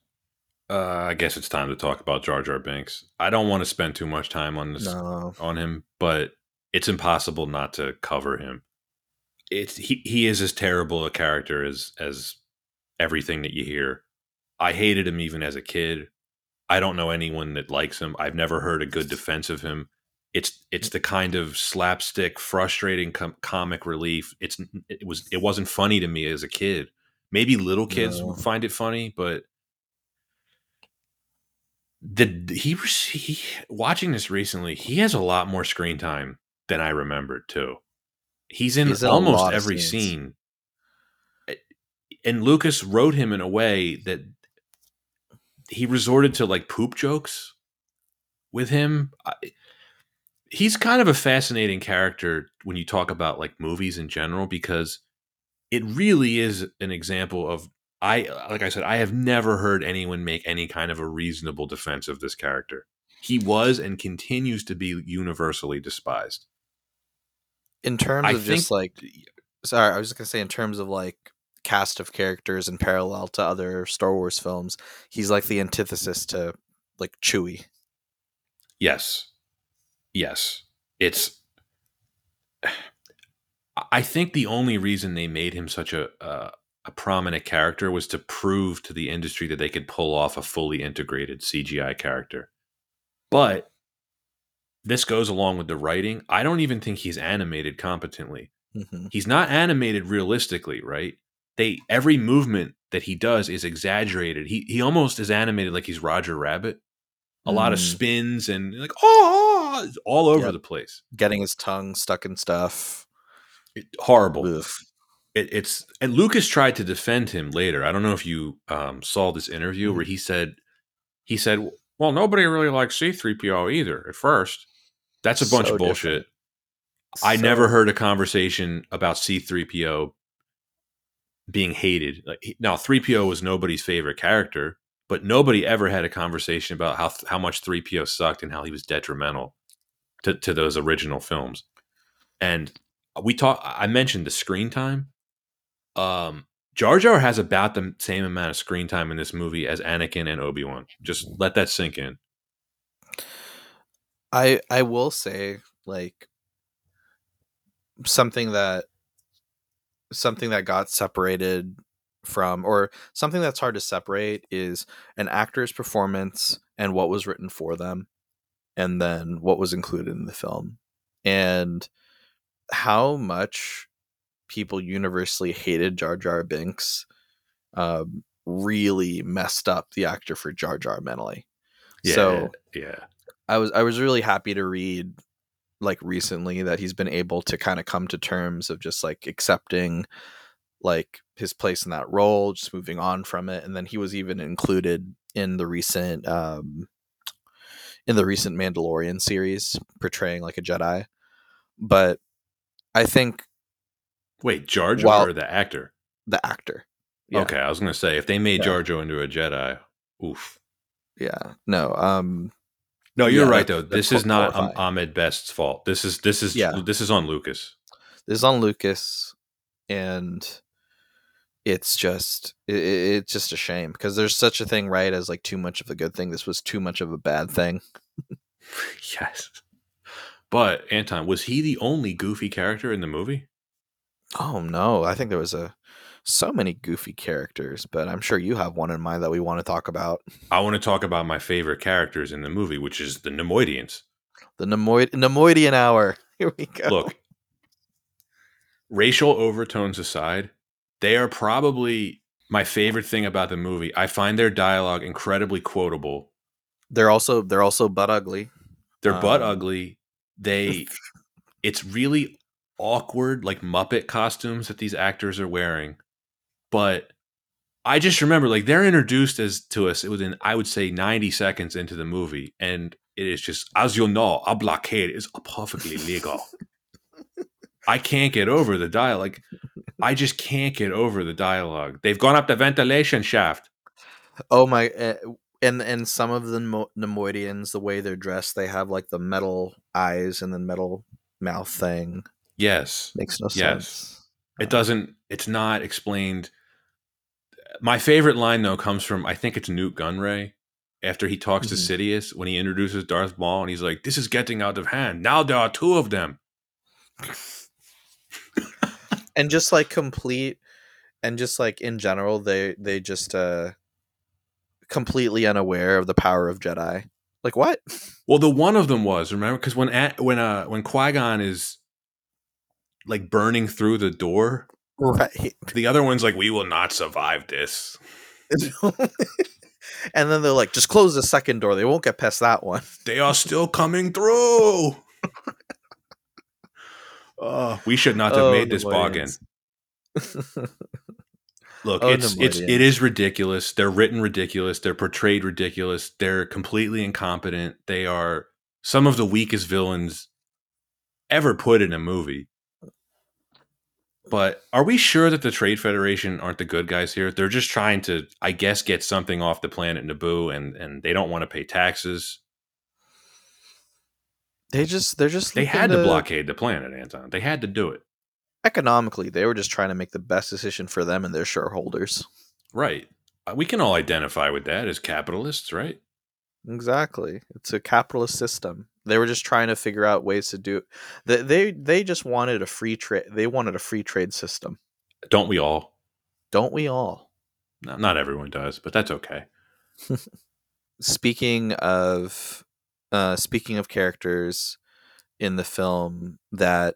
S1: Uh, I guess it's time to talk about Jar Jar Binks. I don't want to spend too much time on this
S2: No,
S1: on him, but it's impossible not to cover him. It's he, he is as terrible a character as as everything that you hear. I hated him even as a kid. I don't know anyone that likes him. I've never heard a good defense of him. It's it's the kind of slapstick, frustrating com- comic relief. It's it was it wasn't funny to me as a kid. Maybe little kids
S2: No.
S1: find it funny, but the he, was- he watching this recently. He has a lot more screen time than I remembered too. He's in
S2: He's
S1: almost every
S2: scenes.
S1: scene, eh, and Lucas wrote him in a way that he resorted to like poop jokes with him. I, he's kind of a fascinating character when you talk about like movies in general because it really is an example of I like I said I have never heard anyone make any kind of a reasonable defense of this character. He was and continues to be universally despised.
S2: in terms
S1: I
S2: of just like, sorry, I was just gonna say in terms of like cast of characters in parallel to other Star Wars films, he's like the antithesis to like Chewie.
S1: Yes. Yes. It's I think the only reason they made him such a uh, a prominent character was to prove to the industry that they could pull off a fully integrated CGI character. But this goes along with the writing. I don't even think he's animated competently.
S2: hmm
S1: He's not animated realistically, right? They every movement that he does is exaggerated. He he almost is animated like he's Roger Rabbit. A lot of
S2: Mm.
S1: spins and like oh, all over
S2: Yep.
S1: the place.
S2: Getting his tongue stuck in stuff.
S1: It- horrible.
S2: Ugh.
S1: It, it's and Lucas tried to defend him later. I don't know if you um, saw this interview where he said he said, "Well, nobody really likes C three PO either at first. That's a bunch
S2: So
S1: of bullshit." I never heard a conversation about C3PO being hated. Like now 3PO was nobody's favorite character, but nobody ever had a conversation about how how much 3PO sucked and how he was detrimental to to those original films. And we talk I mentioned the screen time. Um Jar Jar has about the same amount of screen time in this movie as Anakin and Obi-Wan. Just let that sink in.
S2: I I will say like something that something that got separated from or something that's hard to separate is an actor's performance and what was written for them and then what was included in the film and how much people universally hated Jar Jar Binks um, really messed up the actor for Jar Jar mentally. so
S1: yeah.
S2: I was I was really happy to read like recently that he's been able to kind of come to terms of just like accepting like his place in that role, just moving on from it, and then he was even included in the recent um in the recent Mandalorian series portraying like a Jedi. But I think
S1: Wait, Jar Jar
S2: While-
S1: or the actor?
S2: the actor. Yeah.
S1: Okay, I was gonna say if they made
S2: Yeah.
S1: Jar Jar into a Jedi, oof.
S2: Yeah. No. Um
S1: No, you're
S2: Yeah,
S1: right though. This is not um. Ahmed Best's fault. This is this is
S2: Yeah.
S1: this is on Lucas.
S2: this is on Lucas, and it's just it, it- it's just a shame because there's such a thing, right, as like too much of a good thing. This was too much of a bad thing. [LAUGHS]
S1: yes. But Anton, was he the only goofy character in the movie?
S2: Oh no, I think there was a so many goofy characters, but I'm sure you have one in mind that we want to talk about.
S1: I want to talk about my favorite characters in the movie, which is the Nemoidians.
S2: The Nemoid Nemoidian Hour. [LAUGHS] Here we go.
S1: Look, racial overtones aside, they are probably my favorite thing about the movie. I find their dialogue incredibly quotable.
S2: they're also they're also butt ugly.
S1: They're butt
S2: Um,
S1: ugly. They [LAUGHS] it's really awkward like Muppet costumes that these actors are wearing. but I just remember like they're introduced as to us within I would say 90 seconds into the movie and it is just as you know a blockade is perfectly legal. I can't get over the dialogue. I just can't get over the dialogue. They've gone up the ventilation shaft.
S2: Oh my uh, and and some of the Mo- Nemoidians the way they're dressed they have like the metal eyes and then metal mouth thing.
S1: Yes.
S2: Makes no
S1: Yes.
S2: sense.
S1: It doesn't it's not explained. My favorite line though comes from I think it's Nute Gunray after he talks to
S2: Mhm.
S1: Sidious when he introduces Darth Maul and he's like, This is getting out of hand. Now there are two of them. [LAUGHS]
S2: and just like complete and just like in general they they just uh completely unaware of the power of jedi like what [LAUGHS]
S1: Well, the one of them was remember because when A- when uh when Qui Gon is like burning through the door,
S2: right [LAUGHS]
S1: the other one's like, "We will not survive this." [LAUGHS]
S2: and then they're like just close the second door they won't get past that one
S1: They are still coming through. oh, we should not have
S2: Oh,
S1: made this bargain. Look,
S2: Oh,
S1: it's it's it is ridiculous. They're written ridiculous. They're portrayed ridiculous. They're completely incompetent. They are some of the weakest villains ever put in a movie. But are we sure that the Trade Federation aren't the good guys here? They're just trying to, I guess, get something off the planet Naboo, and and they don't want to pay taxes.
S2: they just they're just
S1: They had to blockade the planet, Anton. They had to do it.
S2: Economically they were just trying to make the best decision for them and their shareholders
S1: Right. Uh, We can all identify with that as capitalists, right?
S2: Exactly. It's a capitalist system. They were just trying to figure out ways to do they they, they just wanted a free trade they wanted a free trade system.
S1: Don't we all?
S2: Don't we all?
S1: No, not everyone does, but that's okay. [LAUGHS]
S2: Speaking of uh speaking of characters in the film that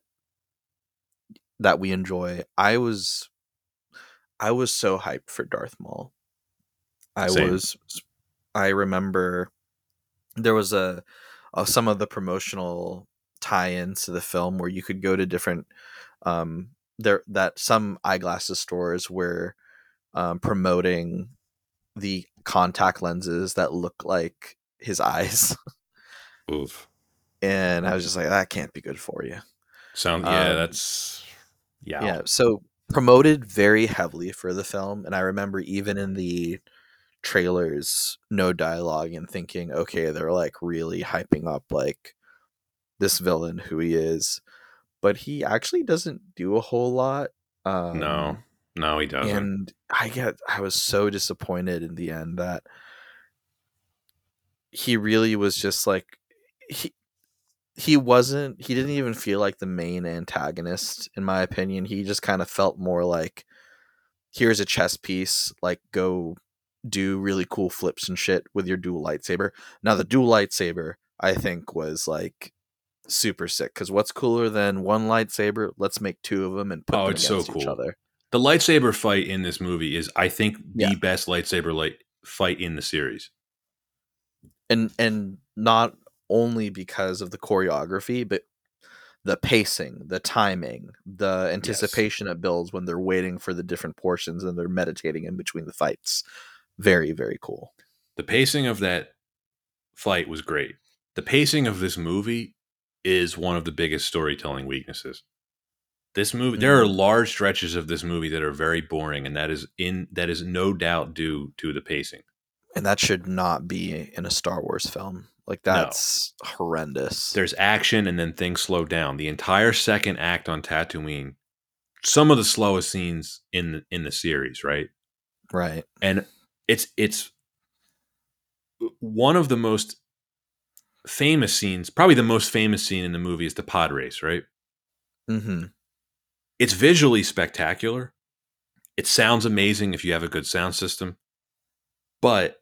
S2: that we enjoy, I was I was so hyped for Darth Maul. I
S1: Same.
S2: was I remember there was a, a some of the promotional tie-ins to the film where you could go to different um there that some eyeglasses stores were um, promoting the contact lenses that look like his [LAUGHS] eyes
S1: Oof.
S2: and I was just like that can't be good for you.
S1: Sound yeah,
S2: Um,
S1: that's yeah.
S2: Yeah, so promoted very heavily for the film, and I remember even in the trailers, no dialogue, and thinking, okay, they're like really hyping up like this villain who he is, but he actually doesn't do a whole lot. Um,
S1: no, no, he doesn't.
S2: and I get, I was so disappointed in the end that he really was just like he he wasn't he didn't even feel like the main antagonist in my opinion. He just kind of felt more like here's a chess piece like go do really cool flips and shit with your dual lightsaber. Now the dual lightsaber i think was like super sick because what's cooler than one lightsaber? Let's make two of them and put
S1: Oh,
S2: them
S1: it's so
S2: against each other.
S1: The lightsaber fight in this movie is, I think, the
S2: Yeah.
S1: best lightsaber light fight in the series.
S2: and and not only because of the choreography but the pacing the timing the anticipation it builds when they're waiting for the different portions and they're meditating in between the fights very very cool
S1: The pacing of that fight was great. The pacing of this movie is one of the biggest storytelling weaknesses. This movie, there are mm-hmm. large stretches of this movie that are very boring, and that is in that is no doubt due to the pacing.
S2: and that should not be in a star wars film like
S1: No.
S2: that's horrendous
S1: There's action, and then things slow down. The entire second act on Tatooine, some of the slowest scenes in the, in the series, right?
S2: right
S1: and it's it's one of the most famous scenes probably the most famous scene in the movie is the pod race right
S2: mm-hmm
S1: it's visually spectacular it sounds amazing if you have a good sound system but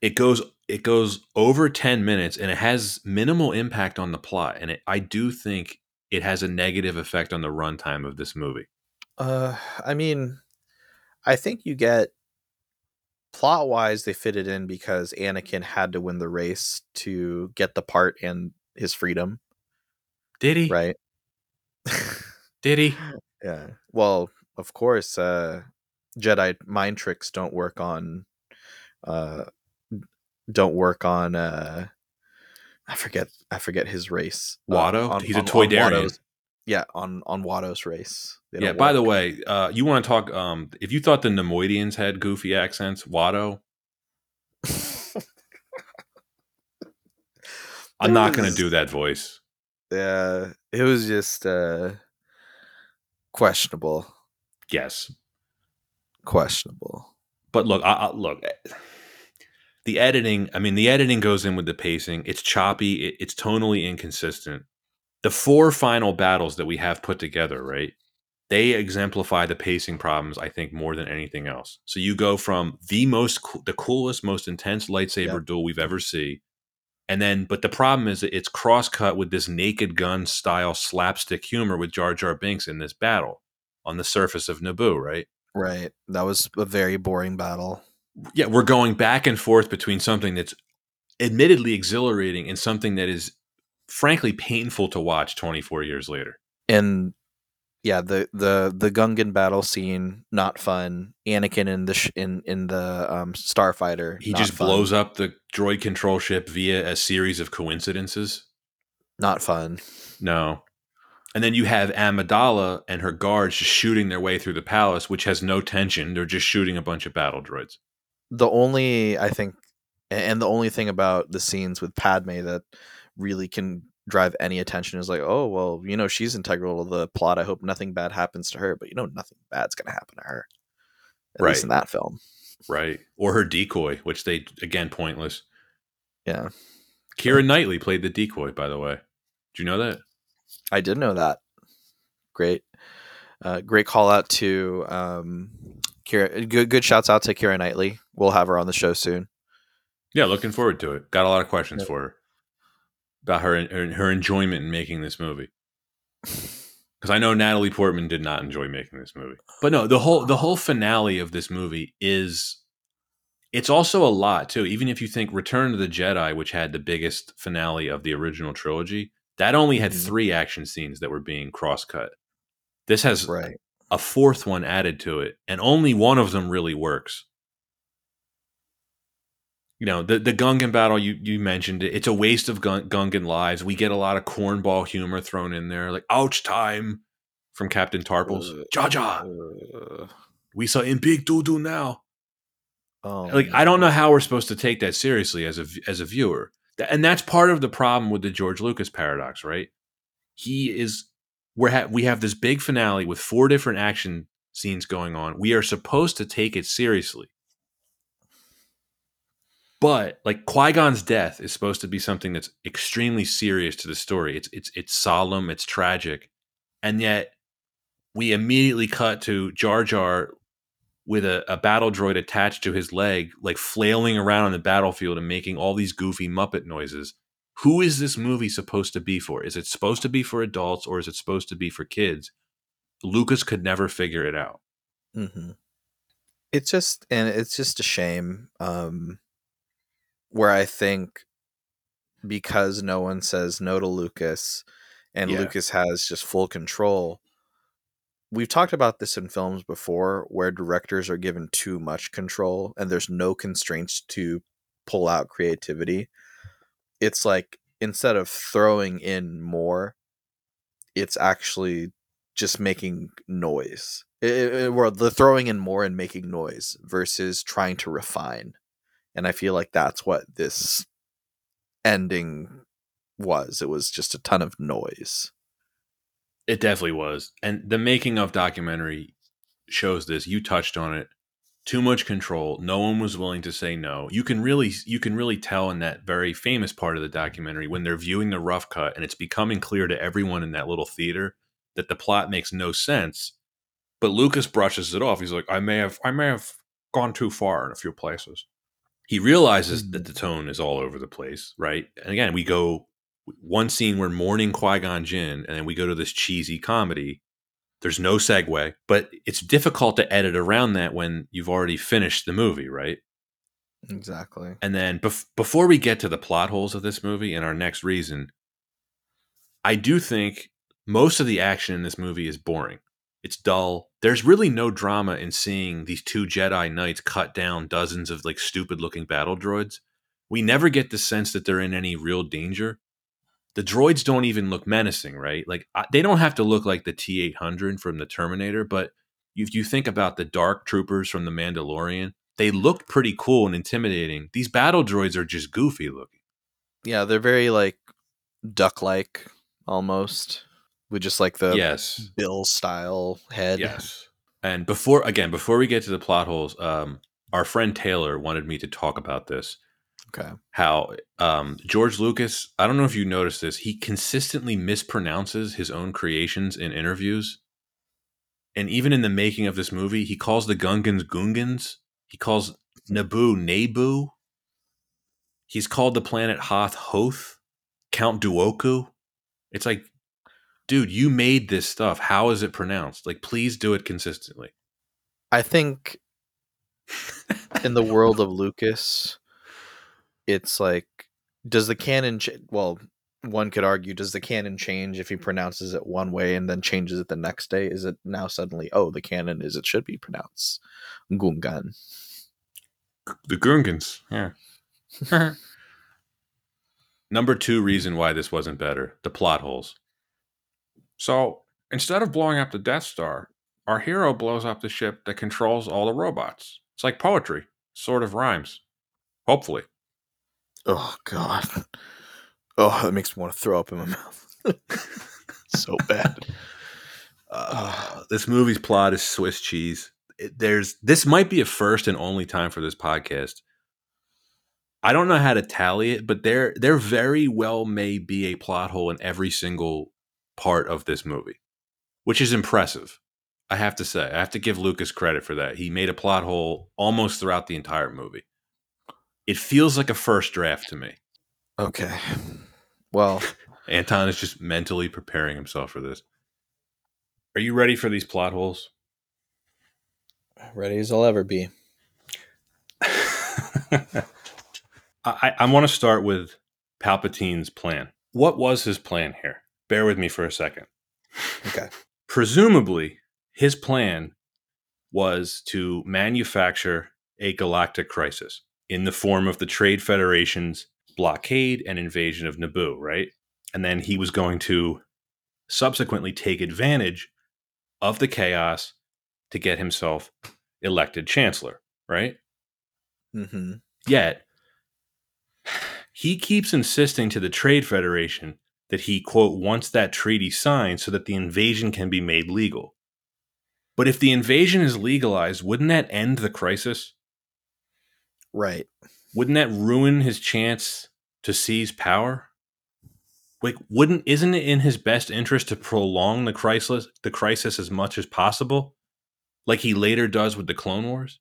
S1: it goes it goes over 10 minutes and it has minimal impact on the plot and it, i do think it has a negative effect on the runtime of this movie.
S2: Uh i mean i think you get plot wise they fit it in because anakin had to win the race to get the part and his freedom.
S1: Did he?
S2: Right?
S1: Did he? [LAUGHS]
S2: Yeah. Well of course uh Jedi mind tricks don't work on uh don't work on uh I forget I forget his race. Uh,
S1: Watto?
S2: on-
S1: He's a
S2: on- on
S1: Toydarian.
S2: Watto's- yeah, on on Watto's race.
S1: Yeah.
S2: don't
S1: By the way, uh, you want to talk? Um, if you thought the Nemoidians had goofy accents, Watto, [LAUGHS] I'm not going to do that voice.
S2: Yeah, it was just uh questionable.
S1: Yes,
S2: Questionable.
S1: but look, I, I, look. The editing. I mean, the editing goes in with the pacing. It's choppy. It, it's tonally inconsistent. The four final battles that we have put together, right? They exemplify the pacing problems, I think, more than anything else. So you go from the most, the coolest, most intense lightsaber
S2: Yep.
S1: duel we've ever seen, and then, but the problem is that it's cross cut with this Naked Gun style slapstick humor with Jar Jar Binks in this battle on the surface of Naboo, right?
S2: Right. That was a very boring battle.
S1: Yeah, we're going back and forth between something that's admittedly exhilarating and something that is frankly painful to watch 24 years later.
S2: And yeah, the the the Gungan battle scene not fun. Anakin in the sh- in in the um starfighter.
S1: He just
S2: fun.
S1: blows up the droid control ship via a series of coincidences.
S2: Not fun.
S1: No. And then you have Amidala and her guards just shooting their way through the palace, which has no tension. They're just shooting a bunch of battle droids.
S2: The only I think, and the only thing about the scenes with Padme that really can drive any attention is like, oh well, you know, she's integral to the plot. I hope nothing bad happens to her, but you know, nothing bad's gonna happen to her. At least
S1: Right.
S2: in that film.
S1: Right. Or her decoy, which they, again, pointless.
S2: Yeah,
S1: Keira Knightley played the decoy, by the way. Do you know that?
S2: I did know that. Great, uh, great call out to um, Keira. Good, good shouts out to Keira Knightley. We'll have her on the show soon.
S1: Yeah, looking forward to it. Got a lot of questions for her about her her, her enjoyment in making this movie. [LAUGHS] Because I know Natalie Portman did not enjoy making this movie, but no, the whole the whole finale of this movie is it's also a lot too. Even if you think Return of the Jedi, which had the biggest finale of the original trilogy, that only had
S2: Mhm.
S1: three action scenes that were being cross cut. This has
S2: Right.
S1: a fourth one added to it, and only one of them really works. You know, the the Gungan battle you you mentioned it. It's a waste of Gun- Gungan lives. We get a lot of cornball humor thrown in there, like "ouch time" from Captain Tarpals.
S2: Uh,
S1: Jar,
S2: Uh,
S1: we saw in big doo doo now.
S2: oh,
S1: Like I don't know how we're supposed to take that seriously as a as a viewer, and that's part of the problem with the George Lucas paradox, right? He is we're ha- we have this big finale with four different action scenes going on. We are supposed to take it seriously. But like Qui Gon's death is supposed to be something that's extremely serious to the story. It's it's it's solemn, it's tragic, and yet we immediately cut to Jar Jar with a, a battle droid attached to his leg, like flailing around on the battlefield and making all these goofy Muppet noises. Who is this movie supposed to be for? Is it supposed to be for adults or is it supposed to be for kids? Lucas could never figure it out.
S2: Mm-hmm. It's just and it's just a shame. Um, where I think because no one says no to Lucas, and
S1: Yeah.
S2: Lucas has just full control. We've talked about this in films before, where directors are given too much control and there's no constraints to pull out creativity. It's like instead of throwing in more, it's actually just making noise. It, it, the throwing in more and making noise versus trying to refine. And I feel like that's what this ending was. It was just a ton of noise.
S1: It definitely was. And the making of documentary shows this. You touched on it. Too much control. No one was willing to say no. You can really you can really tell in that very famous part of the documentary when they're viewing the rough cut and it's becoming clear to everyone in that little theater that the plot makes no sense. But Lucas brushes it off. He's like, I may have I may have gone too far in a few places. He realizes that mm-hmm. the tone is all over the place, right? And again, we go one scene we're mourning Qui Gon Jinn, and then we go to this cheesy comedy. There's no segue, but it's difficult to edit around that when you've already finished the movie, right?
S2: Exactly.
S1: And then bef- before we get to the plot holes of this movie and our next reason, I do think most of the action in this movie is boring. It's dull. There's really no drama in seeing these two Jedi Knights cut down dozens of like stupid looking battle droids. We never get the sense that they're in any real danger. The droids don't even look menacing, right? Like they don't have to look like the T eight hundred from the Terminator, but if you think about the Dark Troopers from the Mandalorian, they looked pretty cool and intimidating. These battle droids are just goofy looking.
S2: Yeah, they're very like duck like almost. With just like the
S1: yes,
S2: Bill style head.
S1: yes. And before again, before we get to the plot holes, um, our friend Taylor wanted me to talk about this.
S2: Okay.
S1: How um, George Lucas, I don't know if you noticed this, he consistently mispronounces his own creations in interviews. And even in the making of this movie, he calls the Gungans Gungans. He calls Naboo Naboo. He's called the planet Hoth Hoth, Count Dooku. It's like, dude, you made this stuff. How is it pronounced? Like, please do it consistently.
S2: I think [LAUGHS] in the world of Lucas, it's like, does the canon? Ch- well, one could argue, does the canon change if he pronounces it one way and then changes it the next day? Is it now suddenly, oh, the canon is it should be pronounced Gungan?
S1: The Gungans, yeah. [LAUGHS] Number two reason why this wasn't better the plot holes. So instead of blowing up the Death Star, our hero blows up the ship that controls all the robots. It's like poetry, sort of rhymes. Hopefully.
S2: Oh God. Oh, that makes me want to throw up in my [LAUGHS] mouth. so bad.
S1: Uh, [SIGHS] this movie's plot is Swiss cheese. It, there's this might be a first and only time for this podcast. I don't know how to tally it, but there there very well may be a plot hole in every single part of this movie, which is impressive. I have to say, I have to give Lucas credit for that. He made a plot hole almost throughout the entire movie. It feels like a first draft to me.
S2: Okay. Well, [LAUGHS]
S1: Anton is just mentally preparing himself for this. Are you ready for these plot holes?
S2: ready as I'll ever be. [LAUGHS]
S1: I, I want to start with Palpatine's plan. What was his plan here? Bear with me for a second.
S2: Okay.
S1: Presumably, his plan was to manufacture a galactic crisis in the form of the Trade Federation's blockade and invasion of Naboo, right? And then he was going to subsequently take advantage of the chaos to get himself elected chancellor, right?
S2: Mm-hmm.
S1: Yet, [SIGHS] he keeps insisting to the Trade Federation that he, quote, wants that treaty signed so that the invasion can be made legal. But if the invasion is legalized, wouldn't that end the crisis?
S2: Right.
S1: Wouldn't that ruin his chance to seize power? Like, wouldn't isn't it in his best interest to prolong the crisis the crisis as much as possible? Like he later does with the Clone Wars?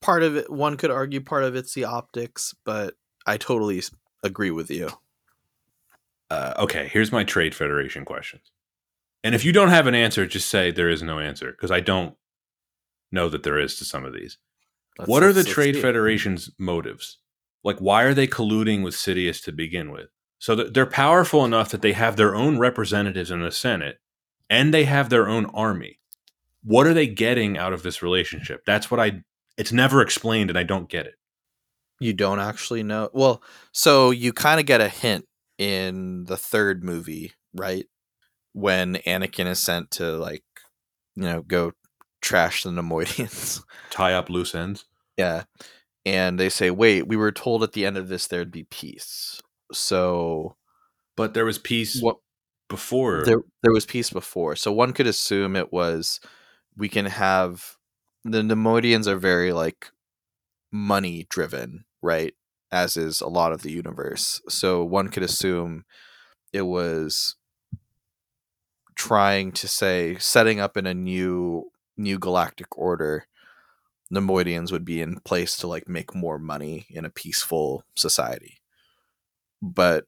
S2: Part of it, one could argue, part of it's the optics, but I totally agree with you.
S1: Uh, okay, here's my Trade Federation questions. And if you don't have an answer, just say there is no answer because I don't know that there is to some of these.
S2: Let's-
S1: what are the Trade. Federation's motives? Like, why are they colluding with Sidious to begin with? So they're powerful enough that they have their own representatives in the Senate and they have their own army. What are they getting out of this relationship? That's what I. It's never explained, and I don't get it.
S2: You don't actually know. Well, so you kind of get a hint in the third movie, right? When Anakin is sent to like, you know, go trash the Nemoidians. [LAUGHS]
S1: Tie up loose ends.
S2: yeah. And they say, wait, we were told at the end of this there'd be peace. So
S1: But there was peace
S2: what
S1: before.
S2: there there was peace before. So one could assume it was we can have the Nemoidians are very like money driven, right? As is a lot of the universe. So one could assume it was trying to say setting up in a new new galactic order Nemoidians would be in place to like make more money in a peaceful society. But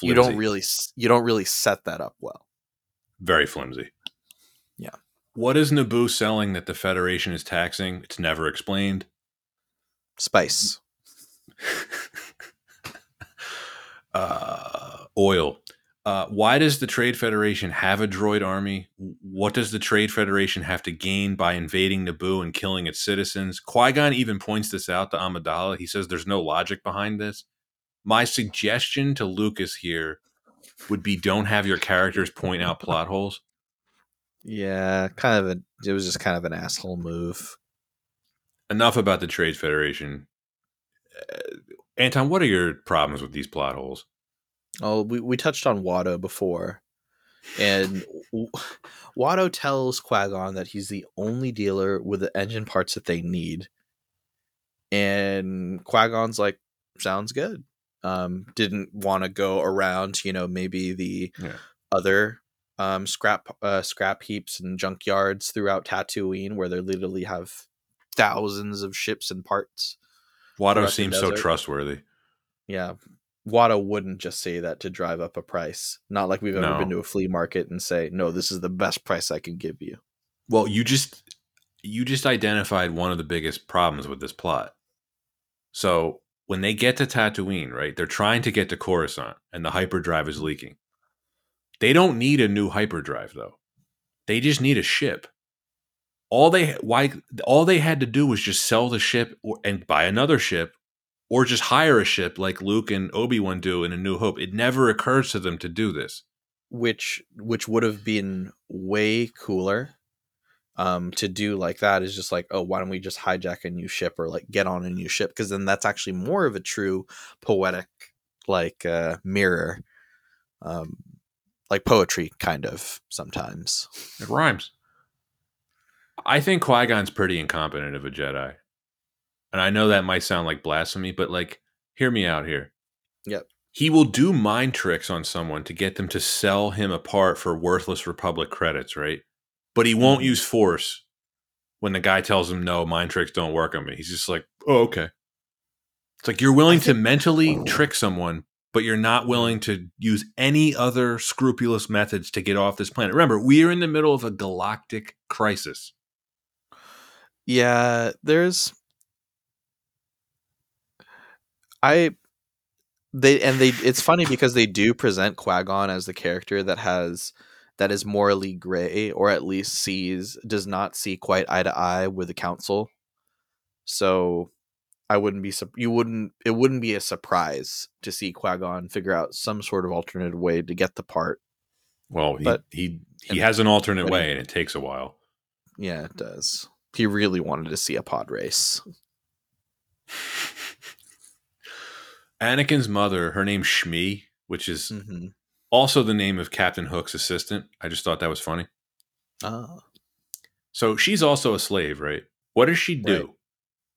S2: you don't really you don't really set that up well.
S1: very flimsy.
S2: Yeah.
S1: What is Naboo selling that the Federation is taxing? It's never explained.
S2: Spice. [LAUGHS]
S1: uh, oil. Uh, why does the Trade Federation have a droid army? What does the Trade Federation have to gain by invading Naboo and killing its citizens? Qui Gon even points this out to Amidala. He says there's no logic behind this. My suggestion to Lucas here would be don't have your characters point out plot holes.
S2: Yeah, kind of a. It was just kind of an asshole move.
S1: Enough about the Trade Federation. Uh, Anton, what are your problems with these plot holes?
S2: Oh, we, we touched on Watto before. And Watto tells Qui Gon that he's the only dealer with the engine parts that they need. And Qui Gon's like, sounds good. Um, didn't want to go around, you know, maybe the yeah. other um, scrap uh, scrap heaps and junkyards throughout Tatooine, where they literally have thousands of ships and parts.
S1: Watto seems so trustworthy.
S2: Yeah, Watto wouldn't just say that to drive up a price. Not like we've ever no. been to a flea market and say, "No, this is the best price I can give you."
S1: Well, you just you just identified one of the biggest problems with this plot. So when they get to Tatooine, right, they're trying to get to Coruscant, and the hyperdrive is leaking. They don't need a new hyperdrive though. They just need a ship. All they why all they had to do was just sell the ship or, and buy another ship or just hire a ship like Luke and Obi-Wan do in A New Hope. It never occurs to them to do this.
S2: Which which would have been way cooler um to do like that is just like, oh, why don't we just hijack a new ship or like get on a new ship? Because then that's actually more of a true poetic like uh mirror. Um like poetry kind of sometimes.
S1: It rhymes. I think Qui Gon's pretty incompetent of a Jedi and I know that might sound like blasphemy, but like, hear me out here.
S2: Yep.
S1: He will do mind tricks on someone to get them to sell him apart for worthless Republic credits, right? But he won't mm-hmm. use force when the guy tells him, no, mind tricks don't work on me. He's just like, oh, okay. It's like you're willing to mentally trick someone, but you're not willing to use any other scrupulous methods to get off this planet. Remember, we are in the middle of a galactic crisis.
S2: Yeah, there's I they and they it's funny because they do present Qui-Gon as the character that has that is morally gray or at least sees does not see quite eye to eye with the council. So I wouldn't be you wouldn't it wouldn't be a surprise to see Qui-Gon figure out some sort of alternate way to get the part.
S1: Well, he but, he, he has an alternate way and it takes a while.
S2: Yeah, it does. He really wanted to see a pod race. [LAUGHS]
S1: Anakin's mother, her name's Shmi, which is mm-hmm. also the name of Captain Hook's assistant. I just thought that was funny.
S2: Oh.
S1: So she's also a slave, right? What does she do?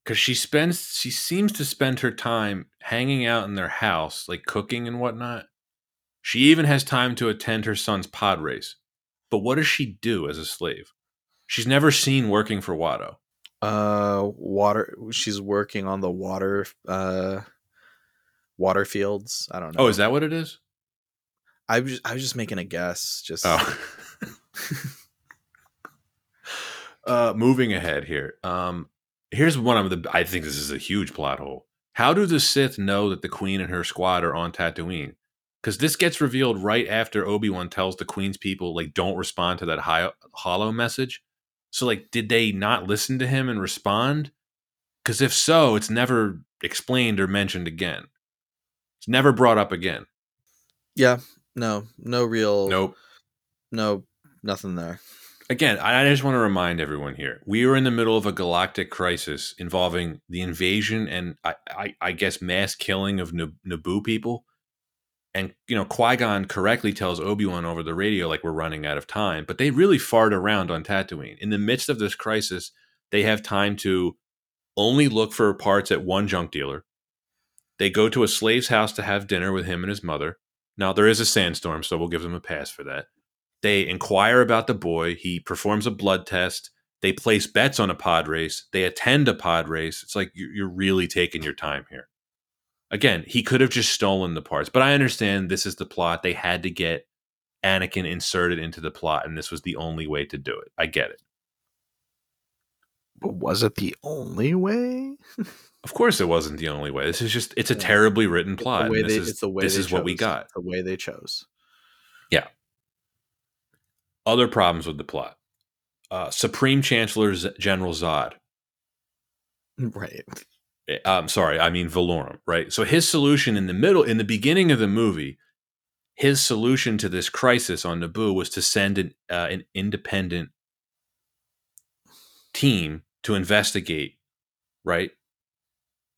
S1: Because right. she spends, she seems to spend her time hanging out in their house, like cooking and whatnot. She even has time to attend her son's pod race. But what does she do as a slave? She's never seen working for Watto.
S2: Uh, water. She's working on the water. Uh, water fields. I don't know.
S1: Oh, is that what it is?
S2: I was I was just making a guess. Just
S1: oh. [LAUGHS] uh, moving ahead here. Um, here's one of the. I think this is a huge plot hole. How do the Sith know that the Queen and her squad are on Tatooine? Because this gets revealed right after Obi Wan tells the Queen's people like don't respond to that high, holo message. So like, did they not listen to him and respond? Because if so, it's never explained or mentioned again. It's never brought up again.
S2: Yeah, no, no real.
S1: Nope.
S2: No, nothing there.
S1: Again, I just want to remind everyone here: we are in the middle of a galactic crisis involving the invasion and I, I, I guess mass killing of Naboo people. And you know, Qui Gon correctly tells Obi Wan over the radio like we're running out of time, but they really fart around on Tatooine. In the midst of this crisis, they have time to only look for parts at one junk dealer, they go to a slave's house to have dinner with him and his mother. Now, there is a sandstorm, so we'll give them a pass for that. They inquire about the boy. He performs a blood test. They place bets on a pod race. They attend a pod race. It's like you're really taking your time here. Again, he could have just stolen the parts, but I understand this is the plot. They had to get Anakin inserted into the plot, and this was the only way to do it. I get it.
S2: But was it the only way? [LAUGHS]
S1: Of course, it wasn't the only way. This is just it's a terribly written plot.
S2: It's the way
S1: this
S2: they,
S1: is,
S2: it's the way
S1: this
S2: is
S1: chose. what we got.
S2: The way they chose. Yeah.
S1: Other problems with the plot. Uh, Supreme Chancellor General Zod.
S2: Right.
S1: Eh, I'm sorry, I mean Valorum, right? So his solution in the middle, in the beginning of the movie, his solution to this crisis on Naboo was to send an, uh, an independent team to investigate, right?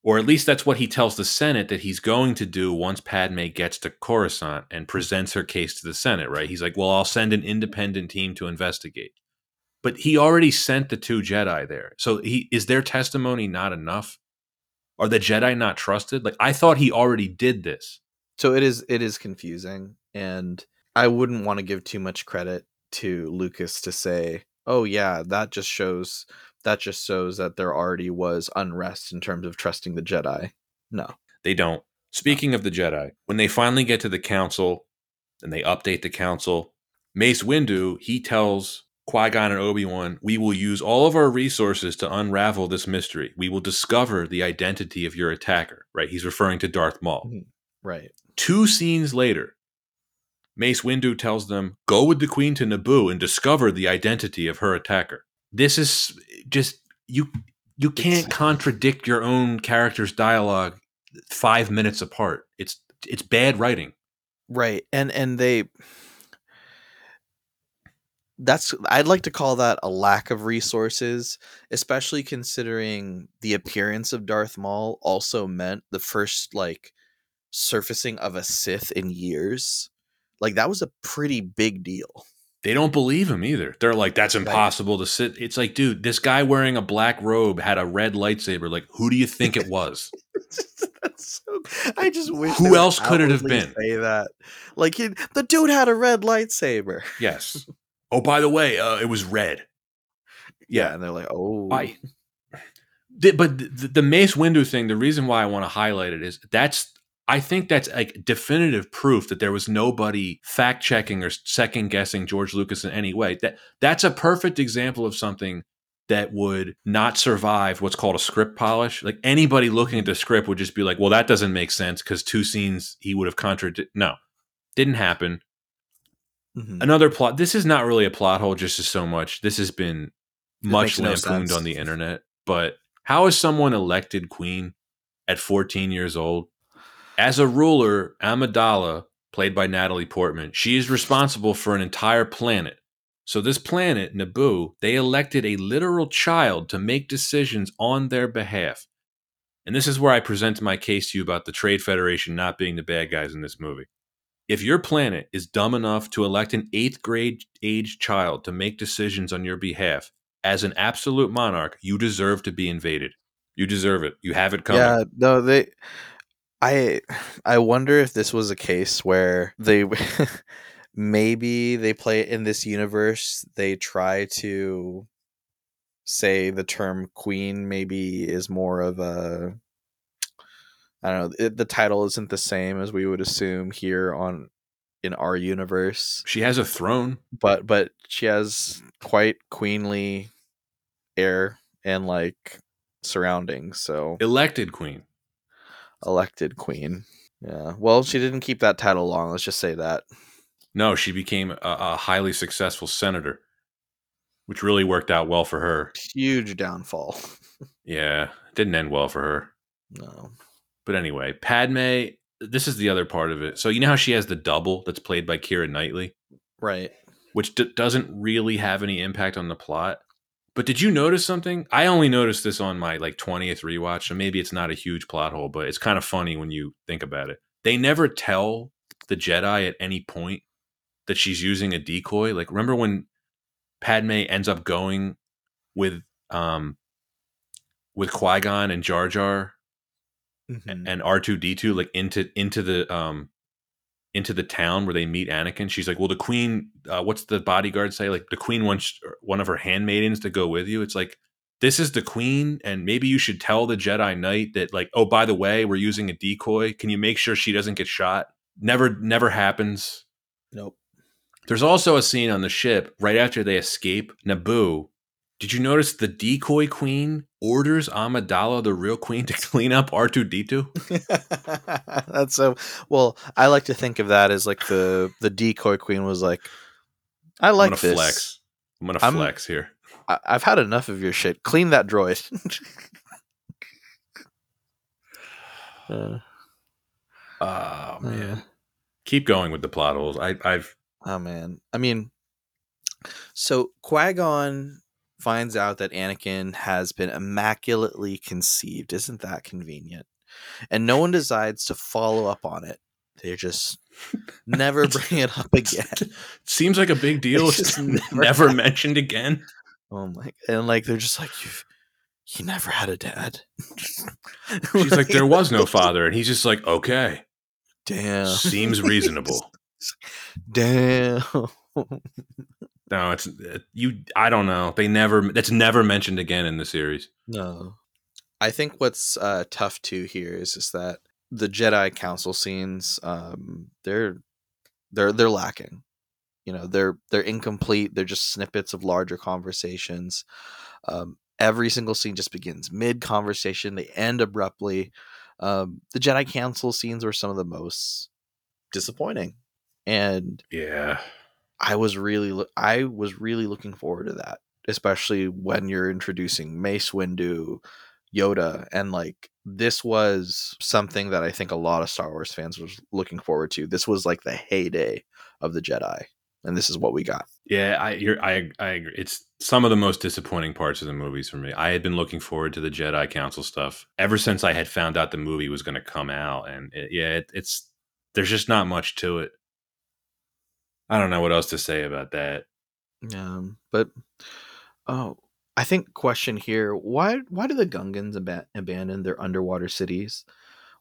S1: Or at least that's what he tells the Senate that he's going to do once Padme gets to Coruscant and presents her case to the Senate, right? He's like, well, I'll send an independent team to investigate. But he already sent the two Jedi there. So he is their testimony not enough? Are the Jedi not trusted? Like I thought he already did this.
S2: So it is it is confusing and I wouldn't want to give too much credit to Lucas to say, "Oh yeah, that just shows that just shows that there already was unrest in terms of trusting the Jedi." No.
S1: They don't. Speaking of the Jedi, when they finally get to the council and they update the council, Mace Windu, he tells Qui Gon and Obi Wan, we will use all of our resources to unravel this mystery. We will discover the identity of your attacker. Right? He's referring to Darth Maul.
S2: Mhm. Right.
S1: Two scenes later, Mace Windu tells them, go with the Queen to Naboo and discover the identity of her attacker. This is just you you can't
S2: It's-
S1: contradict your own character's dialogue five minutes apart. It's it's bad writing.
S2: Right. And and they that's I'd like to call that a lack of resources, especially considering the appearance of Darth Maul also meant the first like surfacing of a Sith in years. Like that was a pretty big deal.
S1: They don't believe him either. They're like, that's impossible to sit. It's like, dude, this guy wearing a black robe had a red lightsaber. Like, who do you think it was? [LAUGHS]
S2: That's so, I just wish
S1: Who else could it have been?
S2: Say that, like he, the dude had a red lightsaber.
S1: yes. [LAUGHS] Oh, by the way, uh, it was red. Yeah.
S2: and they're like, oh,
S1: I, the, but the, the Mace Windu thing, the reason why I want to highlight it is that's I think that's like definitive proof that there was nobody fact checking or second guessing George Lucas in any way. That that's a perfect example of something that would not survive what's called a script polish. Like anybody looking at the script would just be like, "Well, that doesn't make sense because two scenes he would have contradicted." No, didn't happen.
S2: Mhm.
S1: Another plot. This is not really a plot hole, just as so much. This has been much
S2: makes no
S1: lampooned on the internet. But how is someone elected queen at 14 years old? As a ruler, Amidala, played by Natalie Portman, she is responsible for an entire planet. So this planet, Naboo, they elected a literal child to make decisions on their behalf. And this is where I present my case to you about the Trade Federation not being the bad guys in this movie. If your planet is dumb enough to elect an eighth grade age child to make decisions on your behalf, as an absolute monarch, you deserve to be invaded. You deserve it. You have it coming.
S2: Yeah, no, they. I I wonder if this was a case where they [LAUGHS] maybe they play in this universe. They try to say the term queen maybe is more of a. I don't know. It, the title isn't the same as we would assume here on in our universe,
S1: She has a throne.
S2: but but she has quite queenly air and like surroundings. So
S1: Elected queen.
S2: elected queen. Yeah. Well, she didn't keep that title long. Let's just say that.
S1: No, she became a, a highly successful senator, which really worked out well for her.
S2: Huge downfall. [LAUGHS]
S1: Yeah, didn't end well for her.
S2: No.
S1: But anyway, Padme, this is the other part of it. So you know how she has the double that's played by Keira Knightley,
S2: Right.
S1: which d- doesn't really have any impact on the plot. But did you notice something? I only noticed this on my like 20th rewatch, so maybe it's not a huge plot hole, but it's kind of funny when you think about it. They never tell the Jedi at any point that she's using a decoy. Like remember when Padme ends up going with um with Qui-Gon and Jar Jar
S2: Mhm.
S1: and R two D two like into into the um into the town where they meet Anakin. She's like, "Well, the Queen, uh, what's the bodyguard say? Like the Queen wants one of her handmaidens to go with you." It's like this is the Queen, and maybe you should tell the Jedi Knight that, like, oh, by the way, we're using a decoy. Can you make sure she doesn't get shot? Never, never happens.
S2: Nope.
S1: There's also a scene on the ship right after they escape Naboo. Did you notice the decoy queen orders Amidala, the real queen, to [LAUGHS] clean up R2D2? [LAUGHS]
S2: That's so well, I like to think of that as like the the decoy queen was like I like
S1: I'm gonna
S2: this.
S1: flex. I'm gonna
S2: I'm-
S1: flex here.
S2: I- I've had enough of your shit. Clean that droid. [LAUGHS] Uh,
S1: Oh man.
S2: uh,
S1: Keep going with the plot holes. I, I've
S2: oh man. I mean, so Qui Gon finds out that Anakin has been immaculately conceived. Isn't that convenient? And no one decides to follow up on it. They just never [LAUGHS] bring it up again.
S1: seems like a big [LAUGHS] deal.
S2: It's just never
S1: never [LAUGHS] mentioned again.
S2: Oh my! And like they're just like you've He never had a dad.
S1: She's like, there was no father, and he's just like, okay,
S2: Damn.
S1: seems reasonable.
S2: Damn.
S1: No, it's you. I don't know. They never. That's never mentioned again in the series.
S2: No. I think what's uh, tough too here is just that the Jedi Council scenes, um, they're they're they're lacking. You know, they're they're incomplete. They're just snippets of larger conversations. Um, every single scene just begins mid conversation. They end abruptly. Um, the Jedi Council scenes were some of the most disappointing, and
S1: Yeah.
S2: I was really loo- I was really looking forward to that, especially when you're introducing Mace Windu, Yoda, and like this was something that I think a lot of Star Wars fans was looking forward to. This was like the heyday of the Jedi, and this is what we got.
S1: Yeah, I I I agree. It's some of the most disappointing parts of the movies for me. I had been looking forward to the Jedi Council stuff ever since I had found out the movie was going to come out, and it, yeah, it, it's there's just not much to it. I don't know what else to say about that.
S2: Um, but oh, I think question here: why why do the Gungans ab- abandon their underwater cities?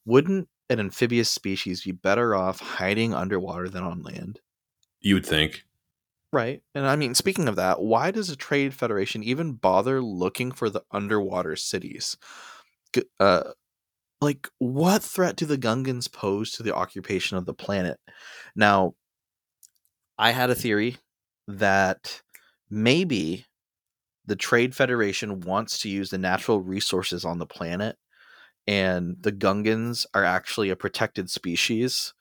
S2: Wouldn't an amphibious species be better off hiding underwater than on land?
S1: You would think.
S2: Right. And I mean, speaking of that, why does a trade federation even bother looking for the underwater cities? Uh, like, what threat do the Gungans pose to the occupation of the planet? Now, I had a theory that maybe the Trade Federation wants to use the natural resources on the planet, and the Gungans are actually a protected species.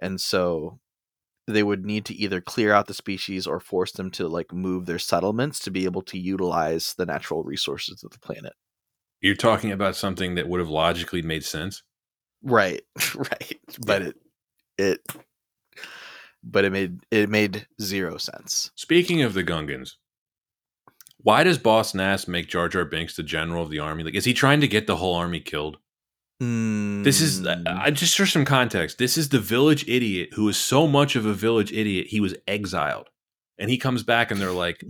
S2: And so they would need to either clear out the species or force them to like move their settlements to be able to utilize the natural resources of the planet.
S1: You're talking about something that would have logically made sense.
S2: Right, [LAUGHS] right. But it it but it made it made zero sense.
S1: Speaking of the Gungans, why does Boss Nass make Jar Jar Binks the general of the army? Like, is he trying to get the whole army killed? This is
S2: Mm,
S1: I just for some context. This is the village idiot who is so much of a village idiot he was exiled, and he comes back and they're like,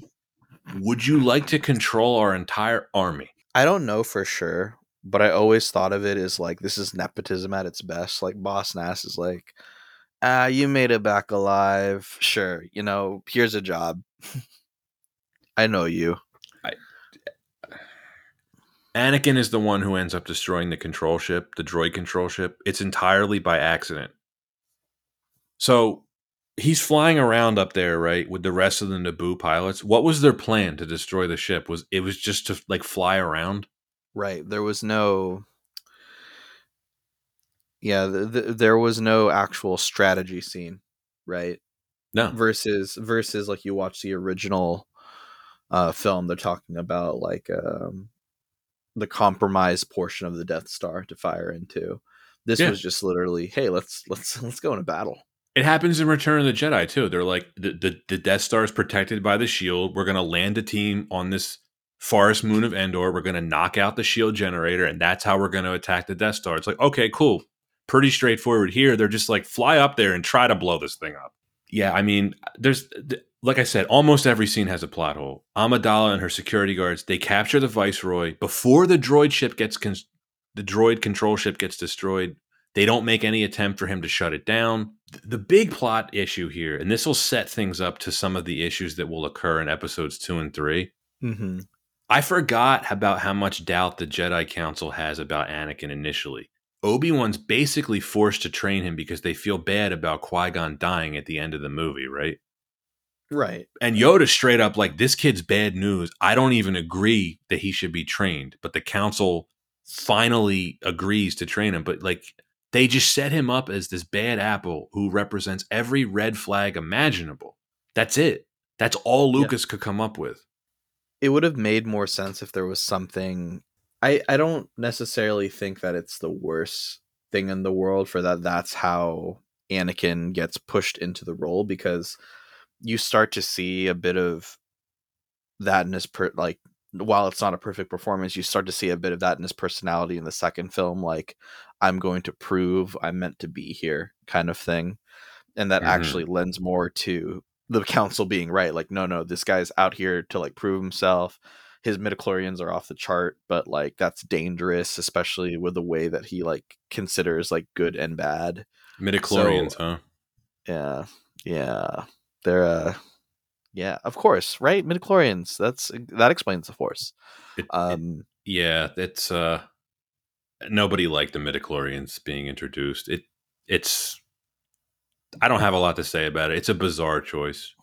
S1: "Would you like to control our entire army?"
S2: I don't know for sure, but I always thought of it as like this is nepotism at its best. Like Boss Nass is like, ah, you made it back alive. Sure, you know, here's a job. I know you.
S1: I, Anakin is the one who ends up destroying the control ship, the droid control ship. It's entirely by accident. So he's flying around up there, right, with the rest of the Naboo pilots. What was their plan to destroy the ship? Was it was just to like fly around?
S2: Right. There was no. Yeah, th- th- there was no actual strategy scene, right?
S1: No.
S2: Versus versus like you watch the original uh film, they're talking about like um the compromised portion of the Death Star to fire into. This
S1: Yeah.
S2: was just literally, hey, let's let's let's go into battle.
S1: It happens in Return of the Jedi too. They're like the the, the Death Star is protected by the shield. We're gonna land a team on this forest moon of Endor. We're gonna knock out the shield generator, and that's how we're gonna attack the Death Star. It's like okay, cool, pretty straightforward. Here, they're just like fly up there and try to blow this thing up. Yeah, I mean, there's like I said, almost every scene has a plot hole. Amidala and her security guards they capture the Viceroy before the droid ship gets con- the droid control ship gets destroyed. They don't make any attempt for him to shut it down. The big plot issue here, and this will set things up to some of the issues that will occur in episodes two and three.
S2: Mm-hmm.
S1: I forgot about how much doubt the Jedi Council has about Anakin initially. Obi Wan's basically forced to train him because they feel bad about Qui Gon dying at the end of the movie, right?
S2: Right.
S1: And Yoda straight up like, this kid's bad news. I don't even agree that he should be trained. But the council finally agrees to train him. But like, they just set him up as this bad apple who represents every red flag imaginable. That's it. That's all Lucas yeah. could come up with.
S2: It would have made more sense if there was something. I I don't necessarily think that it's the worst thing in the world for that. That's how Anakin gets pushed into the role because you start to see a bit of that in his per like while it's not a perfect performance, you start to see a bit of that in his personality in the second film, like I'm going to prove I'm meant to be here kind of thing. And that mm-hmm. actually lends more to the council being right. Like, no, no, this guy's out here to like prove himself. His midichlorians are off the chart, but like that's dangerous, especially with the way that he like considers like good and bad.
S1: Midichlorians, so, huh?
S2: Yeah. Yeah. They're uh yeah, of course, right? Midichlorians. That's that explains the force. It, um,
S1: it, yeah, it's uh, nobody liked the midichlorians being introduced. It it's I don't have a lot to say about it. It's a bizarre choice,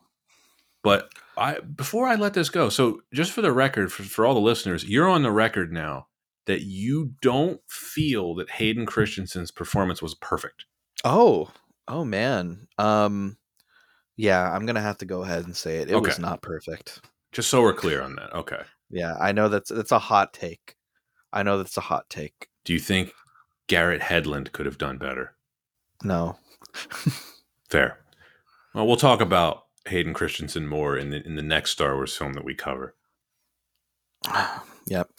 S1: but I before I let this go. So just for the record, for, for all the listeners, you're on the record now that you don't feel that Hayden Christensen's performance was perfect.
S2: Oh, oh man. Um yeah, I'm gonna have to go ahead and say it. It okay. was not perfect.
S1: Just so we're clear on that. Okay.
S2: Yeah, I know that's that's a hot take. I know that's a hot take.
S1: Do you think Garrett Hedlund could have done better?
S2: No. [LAUGHS]
S1: Fair. Well, we'll talk about Hayden Christensen more in the in the next Star Wars film that we cover. [SIGHS]
S2: yep.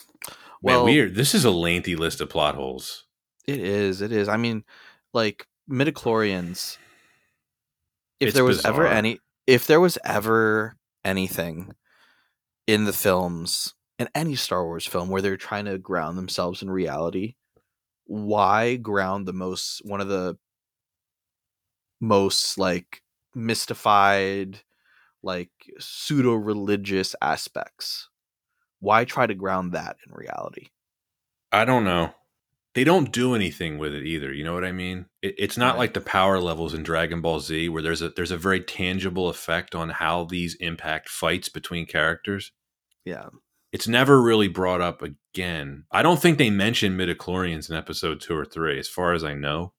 S1: Well, Man, weird. This is a lengthy list of plot holes.
S2: It is. It is. I mean, like midichlorians if it's there was bizarre. ever any if there was ever anything in the films in any Star Wars film where they're trying to ground themselves in reality, why ground the most one of the most like mystified like pseudo religious aspects? Why try to ground that in reality?
S1: I don't know they don't do anything with it either. You know what I mean? It, it's not right. like the power levels in Dragon Ball Z where there's a there's a very tangible effect on how these impact fights between characters.
S2: Yeah.
S1: It's never really brought up again. I don't think they mention midichlorians in episode 2 or 3 as far as I know.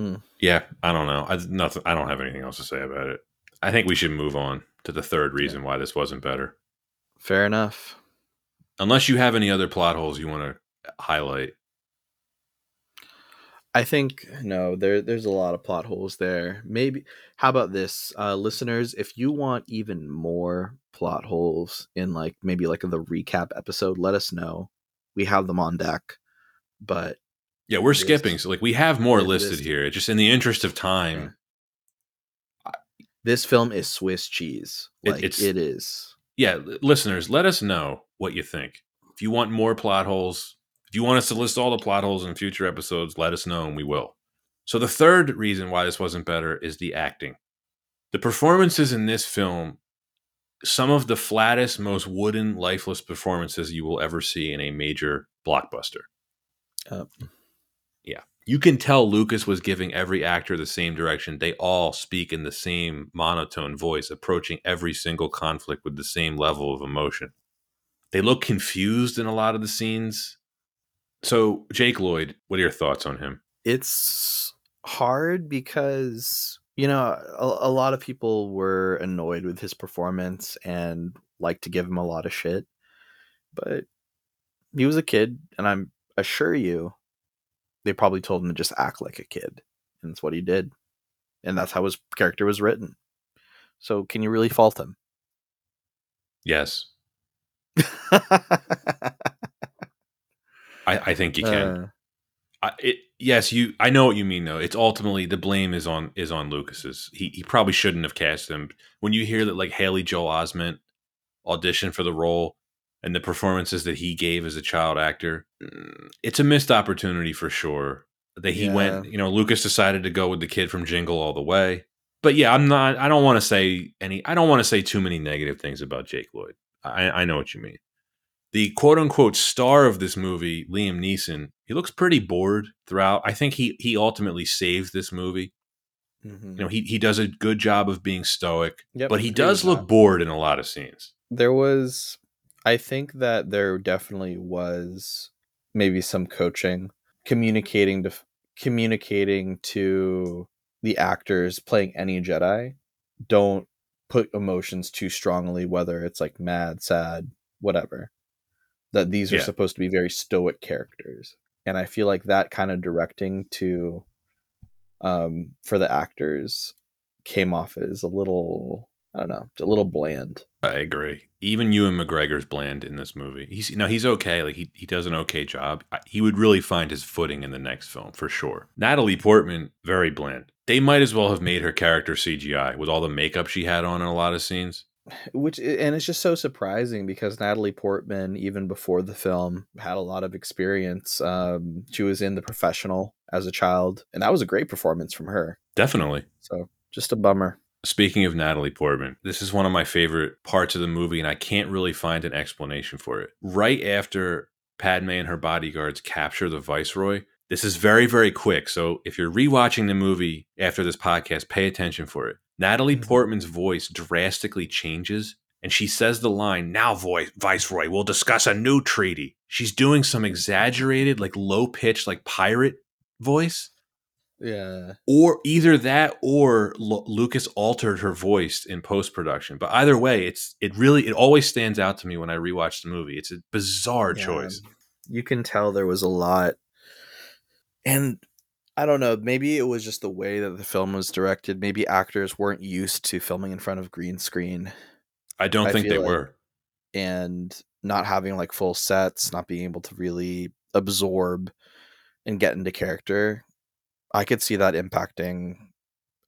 S1: Mm. Yeah, I don't know. I nothing I don't have anything else to say about it. I think we should move on to the third reason yeah. why this wasn't better.
S2: Fair enough.
S1: Unless you have any other plot holes you want to highlight.
S2: I think no, there there's a lot of plot holes there. Maybe how about this, uh, listeners? If you want even more plot holes in like maybe like the recap episode, let us know. We have them on deck, but
S1: yeah, we're skipping. So like we have more listed here. Just in the interest of time.
S2: Yeah. This film is Swiss cheese. Like it's, it is.
S1: Yeah, listeners, let us know what you think. If you want more plot holes, if you want us to list all the plot holes in future episodes, let us know and we will. So, the third reason why this wasn't better is the acting. The performances in this film, some of the flattest, most wooden, lifeless performances you will ever see in a major blockbuster. Uh, yeah. You can tell Lucas was giving every actor the same direction. They all speak in the same monotone voice, approaching every single conflict with the same level of emotion. They look confused in a lot of the scenes so, Jake Lloyd, what are your thoughts on him?
S2: It's hard because, you know, a, a, lot of people were annoyed with his performance and like to give him a lot of shit. But he was a kid, and I'm assure you, they probably told him to just act like a kid. And that's what he did. And that's how his character was written. So, can you really fault him?
S1: Yes. I, I think you can. Uh, I, it, yes, you. I know what you mean, though. It's ultimately the blame is on is on Lucas's. He he probably shouldn't have cast him. When you hear that like Haley Joel Osment auditioned for the role and the performances that he gave as a child actor, it's a missed opportunity for sure. That he yeah. went, you know, Lucas decided to go with the kid from Jingle all the way. But yeah, I'm not. I don't want to say any. I don't want to say too many negative things about Jake Lloyd. I, I know what you mean the quote unquote star of this movie, Liam Neeson, he looks pretty bored throughout. I think he he ultimately saves this movie. Mm-hmm. You know, he he does a good job of being stoic, yep, but he does look bored in a lot of scenes.
S2: There was I think that there definitely was maybe some coaching, communicating to communicating to the actors playing any Jedi. Don't put emotions too strongly, whether it's like mad, sad, whatever. That these are
S1: Yeah.
S2: supposed to be very stoic characters. And I feel like that kind of directing to um for the actors came off as a little I don't know, It's a little bland.
S1: I agree. Even Ewan McGregor's bland in this movie. He's you know he's okay. Like he he does an okay job. I- He would really find his footing in the next film for sure. Natalie Portman very bland. They might as well have made her character CGI with all the makeup she had on in a lot of scenes.
S2: which and it's just so surprising because Natalie Portman even before the film had a lot of experience um she was in the professional as a child and that was a great performance from her
S1: Definitely.
S2: so just a bummer
S1: Speaking of Natalie Portman, this is one of my favorite parts of the movie, and I can't really find an explanation for it. Right after Padme and her bodyguards capture the Viceroy, this is very, very quick. So if you're rewatching the movie after this podcast, pay attention for it. Natalie
S2: Mhm.
S1: Portman's voice drastically changes, and she says the line, Now, voice, Viceroy, we'll discuss a new treaty. She's doing some exaggerated, like low pitched, like pirate voice
S2: yeah
S1: or either that or Lu- Lucas altered her voice in post production. But either way, it's it really it always stands out to me when I rewatch the movie. It's a bizarre
S2: Yeah.
S1: choice.
S2: you can tell there was a lot and I don't know maybe it was just the way that the film was directed maybe actors weren't used to filming in front of green screen
S1: I don't
S2: I
S1: think they
S2: like-
S1: were.
S2: and not having like full sets, not being able to really absorb and get into character, I could see that impacting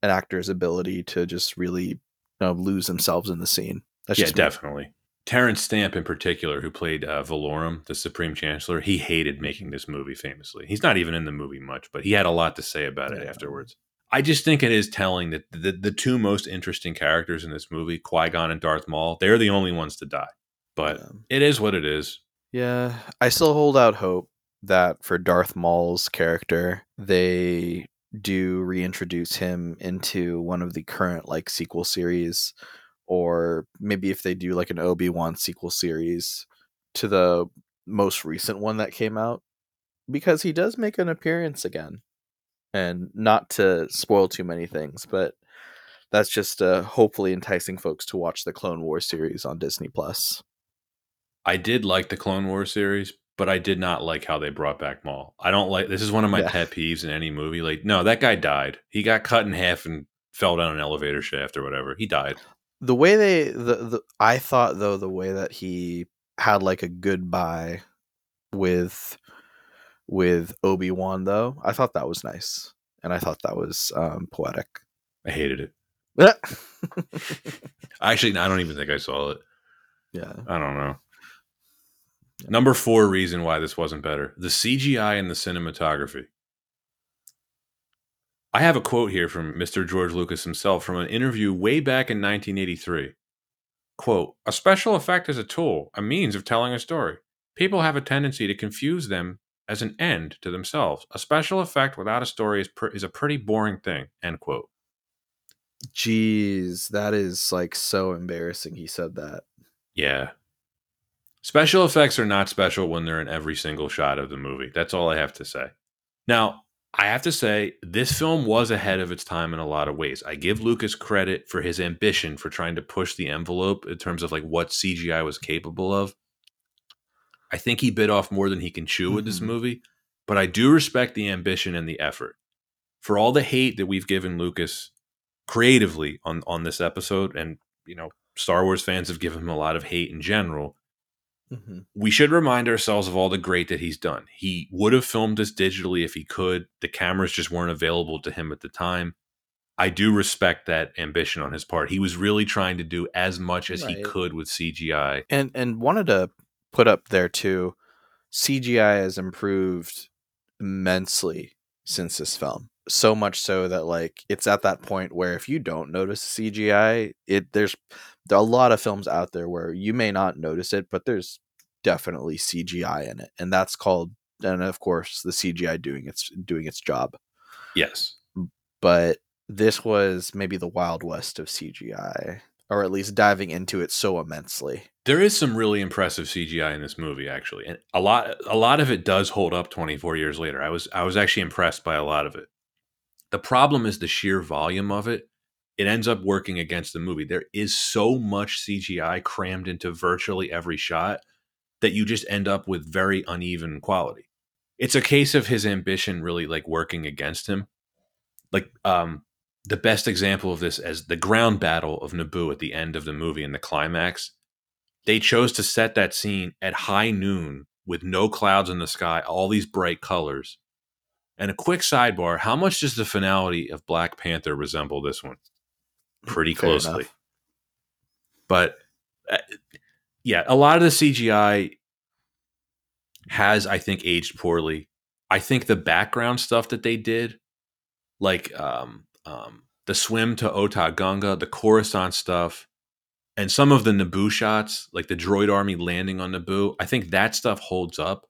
S2: an actor's ability to just really you know, lose themselves in the scene. That's
S1: yeah,
S2: me.
S1: definitely. Terrence Stamp, in particular, who played uh, Valorum, the Supreme Chancellor, he hated making this movie. Famously, he's not even in the movie much, but he had a lot to say about it afterwards. I just think it is telling that the, the two most interesting characters in this movie, Qui Gon and Darth Maul, they're the only ones to die. But
S2: Yeah.
S1: it is what it is.
S2: Yeah, I still hold out hope that for Darth Maul's character, they do reintroduce him into one of the current like sequel series or maybe if they do like an Obi-Wan sequel series to the most recent one that came out because he does make an appearance again. And not to spoil too many things, but that's just uh, hopefully enticing folks to watch the Clone Wars series on Disney Plus.
S1: I did like the Clone Wars series, but I did not like how they brought back Maul. I don't like this is one of my
S2: Yeah.
S1: pet peeves in any movie. Like, no, that guy died. He got cut in half and fell down an elevator shaft or whatever. He died.
S2: the way they the, the I thought though the way that he had like a goodbye with with Obi-Wan though, I thought that was nice. And I thought that was um poetic.
S1: I hated it. [LAUGHS] Actually, I don't even think I saw it.
S2: Yeah.
S1: I don't know. Number four reason why this wasn't better the CGI and the cinematography. I have a quote here from Mr. George Lucas himself from an interview way back in 1983. Quote, a special effect is a tool, a means of telling a story. People have a tendency to confuse them as an end to themselves. A special effect without a story is, pr- is a pretty boring thing, end quote.
S2: Jeez, that is like so embarrassing he said that.
S1: Yeah. Special effects are not special when they're in every single shot of the movie. That's all I have to say. Now, I have to say, this film was ahead of its time in a lot of ways. I give Lucas credit for his ambition for trying to push the envelope in terms of like what CGI was capable of. I think he bit off more than he can chew with this
S2: Mhm.
S1: movie, but I do respect the ambition and the effort. For all the hate that we've given Lucas creatively on on this episode and you know Star Wars fans have given him a lot of hate in general.
S2: Mm-hmm.
S1: We should remind ourselves of all the great that he's done. He would have filmed this digitally if he could. The cameras just weren't available to him at the time. I do respect that ambition on his part. He was really trying to do as much as he could with CGI.
S2: And and wanted to put up there too, CGI has improved immensely since this film. So much so that like it's at that point where if you don't notice CGI, it there's there a lot of films out there where you may not notice it, but there's definitely CGI in it, and that's called and of course the CGI doing its doing its job.
S1: Yes.
S2: But this was maybe the wild west of CGI, or at least diving into it so immensely.
S1: There is some really impressive CGI in this movie, actually, and a lot a lot of it does hold up 24 years later. I was I was actually impressed by a lot of it. The problem is the sheer volume of it. it ends up working against the movie. There is so much CGI crammed into virtually every shot that you just end up with very uneven quality. It's a case of his ambition really like working against him. Like um the best example of this as the ground battle of Naboo at the end of the movie in the climax. They chose to set that scene at high noon with no clouds in the sky, all these bright colors. And a quick sidebar, how much does the finality of Black Panther resemble this one? Pretty
S2: Fair
S1: closely.
S2: enough.
S1: But uh, yeah, a lot of the CGI has, I think, aged poorly. I think the background stuff that they did, like um, um, the swim to Otoh Gunga, the Coruscant stuff, and some of the Naboo shots, like the droid army landing on Naboo, I think that stuff holds up.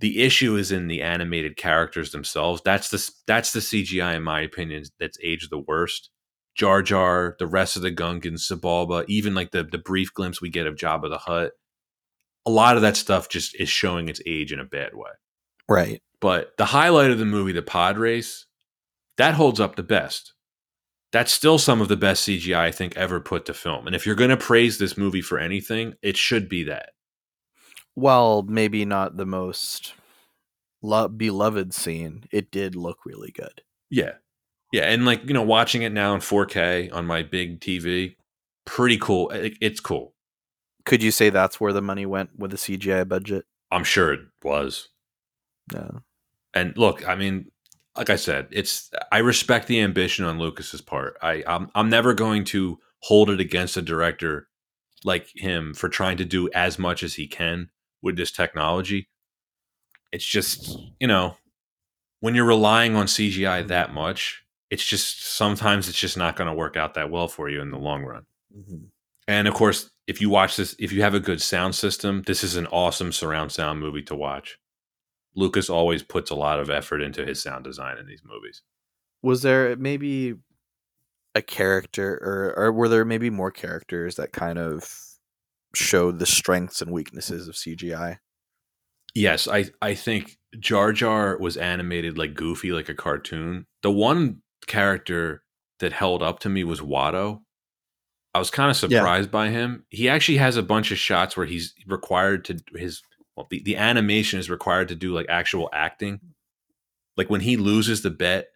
S1: The issue is in the animated characters themselves. That's the that's the CGI, in my opinion, that's aged the worst. Jar Jar, the rest of the Gungans, Sebulba, even like the the brief glimpse we get of Jabba the Hutt. A lot of that stuff just is showing its age in a bad way.
S2: Right.
S1: But the highlight of the movie, the pod race, that holds up the best. That's still some of the best CGI I think ever put to film. And if you're going to praise this movie for anything, it should be that.
S2: Well, maybe not the most lo- beloved scene. It did look really good.
S1: Yeah. Yeah. And like, you know, watching it now in 4K on my big TV, pretty cool. Eh, it- it's cool.
S2: Could you say that's where the money went with the CGI budget?
S1: I'm sure it was.
S2: No.
S1: And look, I mean, like I said, it's I respect the ambition on Lucas's part. I I'm, I'm never going to hold it against a director like him for trying to do as much as he can with this technology. It's just, you know, when you're relying on CGI that much, it's just sometimes it's just not going to work out that well for you in the long run. Mm-hmm. And of course, if you watch this, if you have a good sound system, this is an awesome surround sound movie to watch. Lucas always puts a lot of effort into his sound design in these movies.
S2: Was there maybe a character, or, or were there maybe more characters that kind of showed the strengths and weaknesses of CGI?
S1: Yes, I I think Jar Jar was animated like Goofy, like a cartoon. The one character that held up to me was Watto. I was kind of
S2: Yeah.
S1: surprised by him. He actually has a bunch of shots where he's required to his well, the, the animation is required to do like actual acting. Like when he loses the bet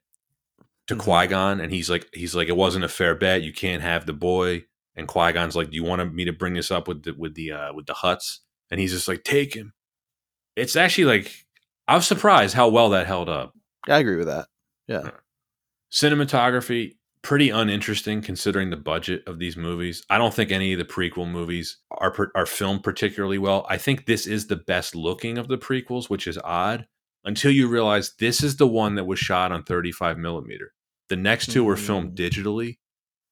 S1: to
S2: Mhm.
S1: Qui Gon, and he's like, he's like, it wasn't a fair bet. You can't have the boy. And Qui Gon's like, do you want me to bring this up with the with the uh, with the Hutts? And he's just like, take him. It's actually like I was surprised how well that held up.
S2: I agree with that. Yeah.
S1: Cinematography pretty uninteresting considering the budget of these movies. I don't think any of the prequel movies are are filmed particularly well. I think this is the best looking of the prequels, which is odd until you realize this is the one that was shot on 35 millimeter. The next two were filmed
S2: Mm.
S1: digitally,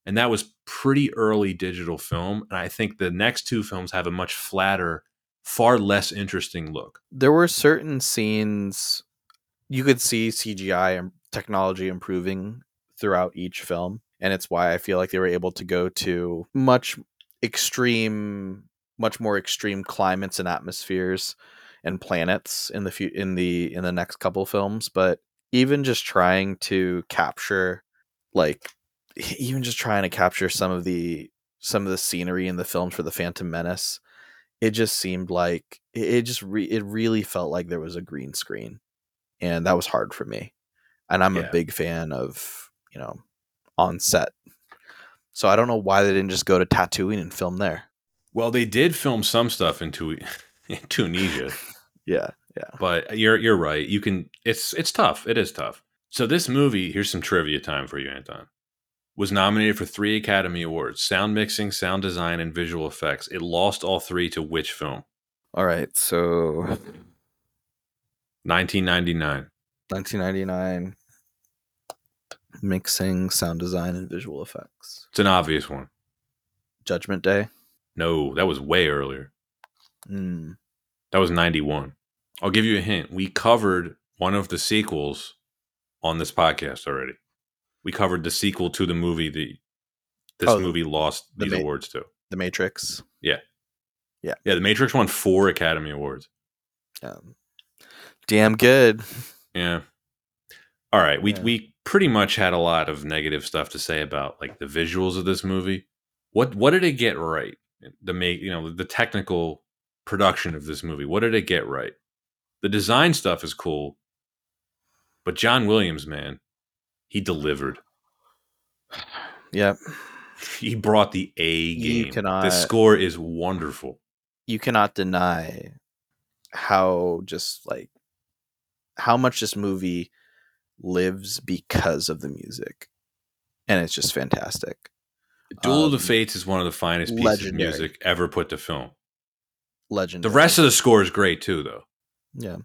S1: and that was pretty early digital film. And I think the next two films have a much flatter, far less interesting look.
S2: There were certain scenes you could see CGI and technology improving throughout each film. And it's why I feel like they were able to go to much extreme, much more extreme climates and atmospheres and planets in the fu- in the in the next couple films. But even just trying to capture like even just trying to capture some of the some of the scenery in the films for the Phantom Menace, it just seemed like it just re- it really felt like there was a green screen, and that was hard for me. And I'm
S1: Yeah.
S2: a big fan of you know on set, so I don't know why they didn't just go to Tatooine and film there.
S1: Well, they did film some stuff in, Tu- [LAUGHS] in Tunisia. [LAUGHS]
S2: Yeah, yeah.
S1: but you're you're right. You can it's it's tough. It is tough. So this movie, here's some trivia time for you, Anton. Was nominated for three Academy Awards: sound mixing, sound design, and visual effects. It lost all three to which film?
S2: all right. So
S1: 1999.
S2: 1999, mixing, sound design, and visual effects.
S1: It's an obvious one.
S2: Judgment Day.
S1: No, that was way earlier.
S2: Mm.
S1: That was 91. I'll give you a hint. We covered one of the sequels on this podcast already. We covered the sequel to the movie that this
S2: Oh,
S1: movie lost
S2: the
S1: these
S2: Ma-
S1: awards to.
S2: The Matrix.
S1: Yeah. Yeah. Yeah, The Matrix won four Academy Awards.
S2: Um, damn good.
S1: Yeah. All right, we
S2: Yeah.
S1: we pretty much had a lot of negative stuff to say about like the visuals of this movie. What what did it get right? The make you know the technical production of this movie. What did it get right? The design stuff is cool, but John Williams, man, he delivered.
S2: Yep.
S1: He brought the A game.
S2: cannot-
S1: the score is wonderful.
S2: You cannot deny how just like how much this movie lives because of the music. And it's just fantastic.
S1: Duel of the
S2: Um,
S1: Fates is one of the finest pieces
S2: legendary.
S1: of music ever put to film.
S2: Legend.
S1: The rest of the score is great too, though.
S2: Yeah.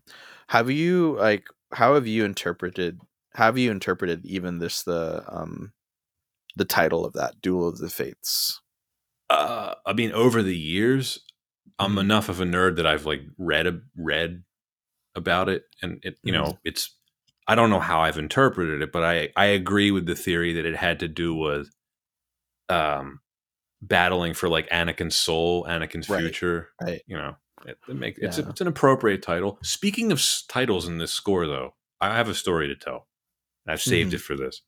S2: Have you like how have you interpreted have you interpreted even this the um the title of that Duel of the Fates?
S1: Uh, I mean, over the years, I'm
S2: Mhm.
S1: enough of a nerd that I've like read a, read about it, and it you know it's I don't know how I've interpreted it, but I I agree with the theory that it had to do with um battling for like Anakin's soul, Anakin's
S2: Right,
S1: future.
S2: right.
S1: You know, it, it make, it's a, it's an appropriate title. Speaking of s- titles in this score, though, I have a story to tell. I've saved
S2: Mhm.
S1: it for this.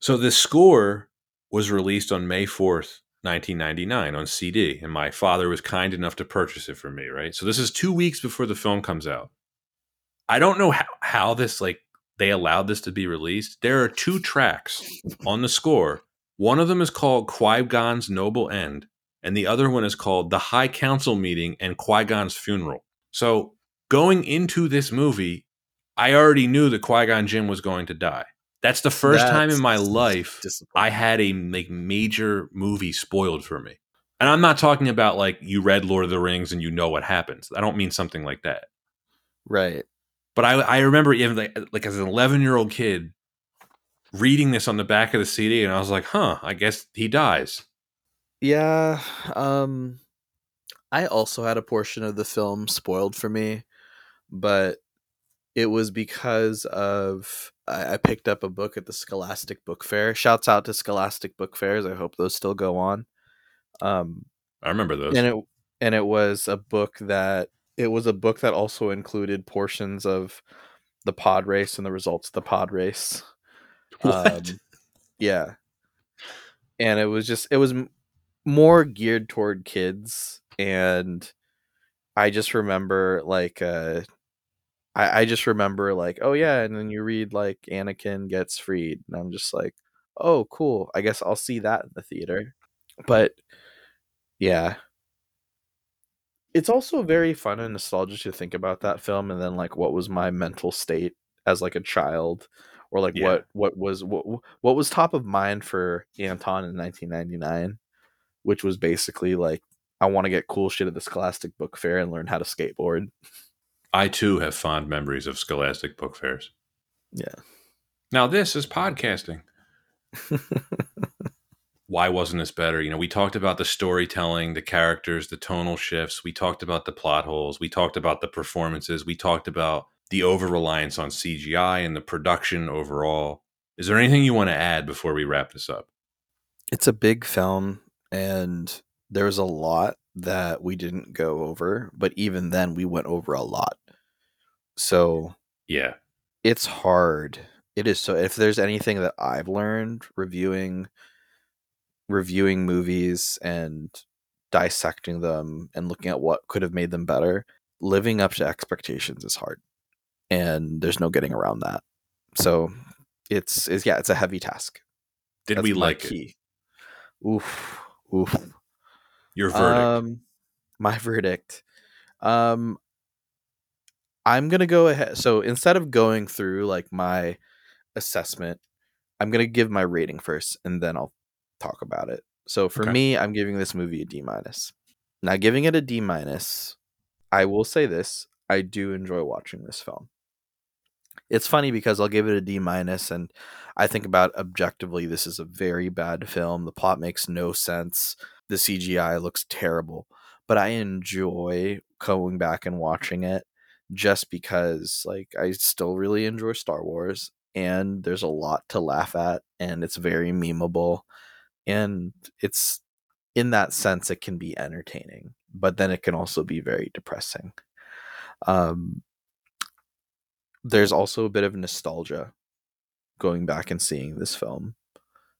S1: So the score was released on May 4th, 1999 on CD, and my father was kind enough to purchase it for me, right? So this is 2 weeks before the film comes out. I don't know how, how this like they allowed this to be released. There are two tracks on the score. One of them is called Qui-Gon's Noble End, and the other one is called The High Council Meeting and Qui-Gon's Funeral. So going into this movie, I already knew that Qui-Gon Jinn was going to die. That's the first time in my life. I had a like major movie spoiled for me. And I'm not talking about like you read Lord of the Rings and you know what happens. I don't mean something like that.
S2: right.
S1: But I, I remember even like, like as an 11 year old kid reading this on the back of the CD, and I was like, huh, I guess he dies.
S2: Yeah, um I also had a portion of the film spoiled for me, but it was because of I, I picked up a book at the Scholastic Book Fair. Shouts out to Scholastic Book Fairs. I hope those still go on. Um
S1: I remember those.
S2: and it and it was a book that it was a book that also included portions of the pod race and the results of the pod race. [LAUGHS]
S1: What?
S2: Um, yeah, and it was just it was m- more geared toward kids, and I just remember like uh, I I just remember like oh yeah, and then you read like Anakin gets freed, and I'm just like oh cool, I guess I'll see that in the theater, but yeah. It's also very fun and nostalgic to think about that film and then like what was my mental state as like a child or like
S1: Yeah.
S2: what what was what what was top of mind for Anton in 1999 which was basically like I want to get cool shit at the Scholastic Book Fair and learn how to skateboard.
S1: I too have fond memories of Scholastic Book Fairs.
S2: Yeah.
S1: Now, this is podcasting. [LAUGHS] Why wasn't this better? You know, we talked about the storytelling, the characters, the tonal shifts. We talked about the plot holes. We talked about the performances. We talked about the over reliance on CGI and the production overall. Is there anything you want to add before we wrap this up?
S2: It's a big film and there's a lot that we didn't go over, but even then we went over a lot. So
S1: Yeah.
S2: it's hard. It is so if there's anything that I've learned reviewing reviewing movies and dissecting them and looking at what could have made them better, living up to expectations is hard. And there's no getting around that. So it's is yeah, it's a heavy task.
S1: Did
S2: That's
S1: we like it?
S2: Oof. Oof.
S1: Your verdict.
S2: Um, my [LAUGHS] verdict. Um, I'm gonna go ahead. So instead of going through like my assessment, I'm gonna give my rating first, and then I'll talk about it. So for
S1: Okay.
S2: me, I'm giving this movie a D minus. Now, giving it a D minus, I will say this: I do enjoy watching this film. It's funny because I'll give it a D minus, and I think about objectively, this is a very bad film. The plot makes no sense. The CGI looks terrible, but I enjoy going back and watching it just because, like, I still really enjoy Star Wars, and there's a lot to laugh at, and it's very memeable, and it's in that sense it can be entertaining, but then it can also be very depressing. Um, there's also a bit of nostalgia going back and seeing this film.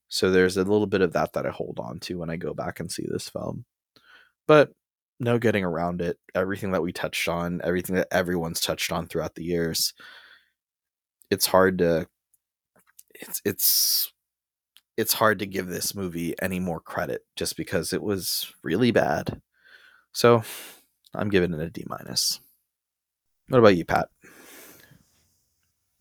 S2: So there's a little bit of that that I hold on to when I go back and see this film. But no getting around it. Everything that we touched on, everything that everyone's touched on throughout the years. It's hard to it's it's it's hard to give this movie any more credit just because it was really bad. So I'm giving it a D minus. What about you, Pat?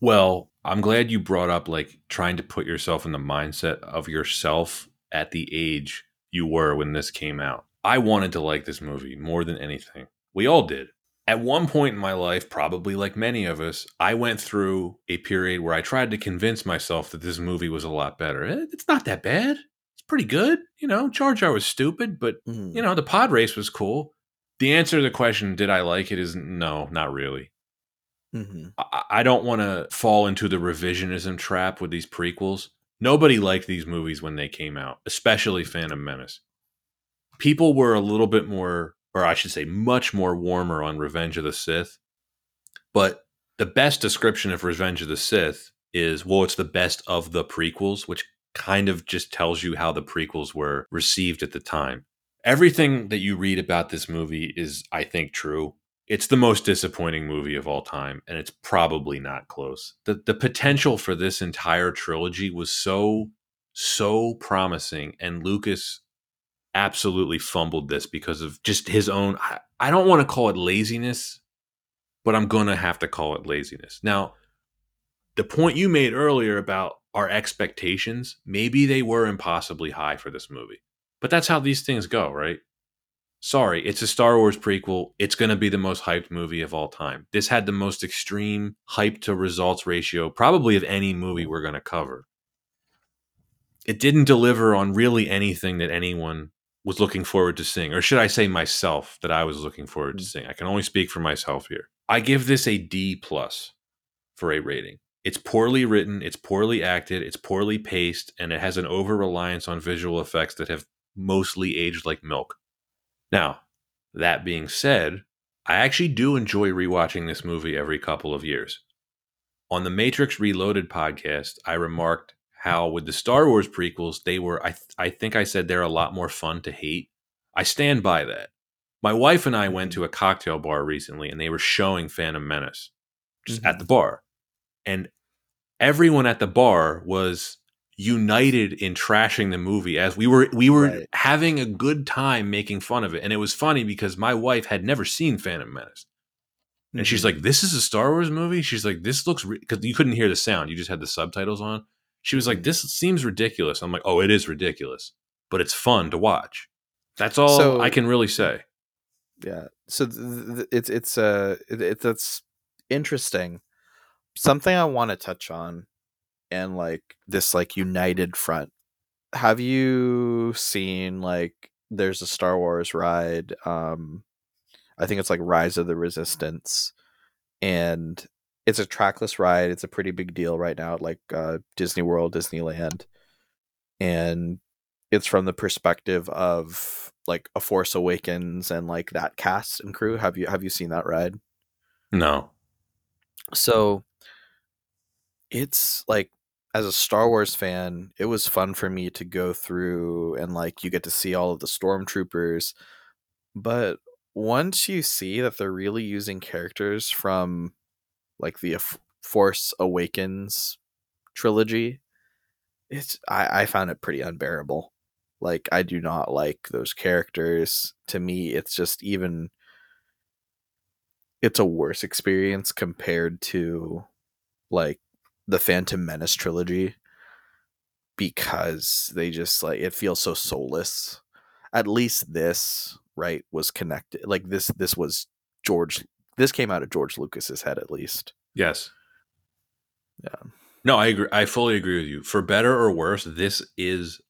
S1: Well, I'm glad you brought up like trying to put yourself in the mindset of yourself at the age you were when this came out. I wanted to like this movie more than anything. We all did. At one point in my life, probably like many of us, I went through a period where I tried to convince myself that this movie was a lot better. Eh, It's not that bad. It's pretty good. You know, Jar Jar was stupid, but
S2: Mm,
S1: you know, the pod race was cool. The answer to the question, did I like it, is no, not really.
S2: mhm.
S1: I, I don't want to fall into the revisionism trap with these prequels. Nobody liked these movies when they came out, especially Phantom Menace. People were a little bit more, or I should say, much more warmer on Revenge of the Sith. But the best description of Revenge of the Sith is well, it's the best of the prequels, which kind of just tells you how the prequels were received at the time. Everything that you read about this movie is, I think, true. It's the most disappointing movie of all time, and it's probably not close. The the potential for this entire trilogy was so so promising, and Lucas absolutely fumbled this because of just his own I, don't want to call it laziness, but I'm gonna have to call it laziness. Now, the point you made earlier about our expectations, maybe they were impossibly high for this movie. But that's how these things go, right? Sorry, it's a Star Wars prequel. It's going to be the most hyped movie of all time. This had the most extreme hype to results ratio, probably of any movie we're going to cover. It didn't deliver on really anything that anyone was looking forward to seeing, or should I say myself that I was looking forward to mm. seeing. I can only speak for myself here. I give this a D plus for a rating. It's poorly written, it's poorly acted, it's poorly paced, and it has an over reliance on visual effects that have mostly aged like milk. Now, that being said, I actually do enjoy rewatching this movie every couple of years. On the Matrix Reloaded podcast, I remarked how with the Star Wars prequels, they were, I, th- I think I said they're a lot more fun to hate. I stand by that. My wife and I went to a cocktail bar recently and they were showing Phantom Menace just at the bar. And everyone at the bar was united in trashing the movie as we were we were
S2: Right.
S1: having a good time making fun of it. And it was funny because my wife had never seen Phantom Menace. And she's
S2: Mhm.
S1: like, "This is a Star Wars movie." She's like, "This looks because you couldn't hear the sound; you just had the subtitles on." She was like. "This seems ridiculous." I'm like, "Oh, it is ridiculous, but it's fun to watch." That's all
S2: So-
S1: I can really say.
S2: yeah so th- th- it's it's uh it, it, that's interesting something i want to touch on and like this like united front have you seen like there's a star wars ride um i think it's like rise of the resistance and it's a trackless ride it's a pretty big deal right now like uh disney world disneyland and it's from the perspective of like a force awakens and like that cast and crew have you have you seen that ride
S1: No,
S2: so it's like as a Star Wars fan, it was fun for me to go through and like you get to see all of the stormtroopers. But once you see that they're really using characters from like the Force Awakens trilogy, it's I, I found it pretty unbearable. Like I do not like those characters. To me, it's just even it's a worse experience compared to like the Phantom Menace trilogy because they just like it feels so soulless. At least this right was connected. Like this this was George this came out of George Lucas's head at least.
S1: yes,
S2: Yeah.
S1: no, I agree. I fully agree with you. For better or worse, this is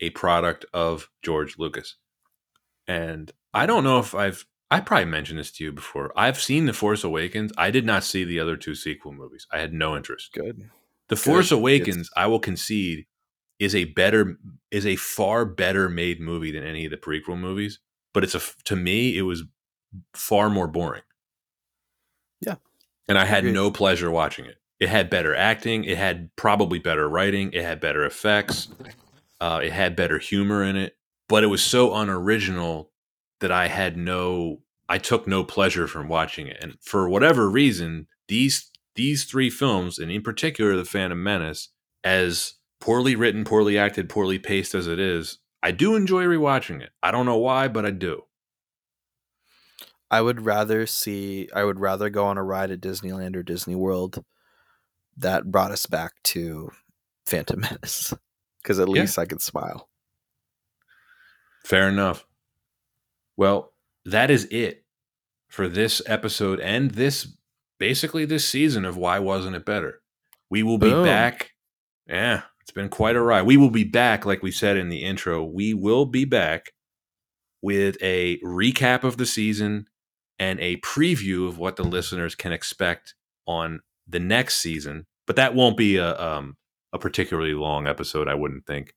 S1: a product of George Lucas, and I don't know if I've. I probably mentioned this to you before. I've seen The Force Awakens. I did not see the other two sequel movies. I had no interest.
S2: Good.
S1: The Force Awakens, I will concede, is a better is a far better made movie than any of the prequel movies. But it's a to me, it was far more boring.
S2: Yeah.
S1: and I had
S2: Agreed.
S1: no pleasure watching it. It had better acting. It had probably better writing. It had better effects. Uh, it had better humor in it. But it was so unoriginal that I had no, I took no pleasure from watching it. And for whatever reason, these these three films, and in particular, The Phantom Menace, as poorly written, poorly acted, poorly paced as it is, I do enjoy rewatching it. I don't know why, but I do.
S2: I would rather see I would rather go on a ride at Disneyland or Disney World that brought us back to Phantom [LAUGHS] Menace because at
S1: Yeah.
S2: least I could smile.
S1: Fair enough. Well, that is it for this episode and this basically this season of Why Wasn't It Better? We will be
S2: Boom.
S1: back. Yeah, it's been quite a ride. We will be back, like we said in the intro. We will be back with a recap of the season and a preview of what the listeners can expect on the next season. But that won't be a um, a particularly long episode, I wouldn't think.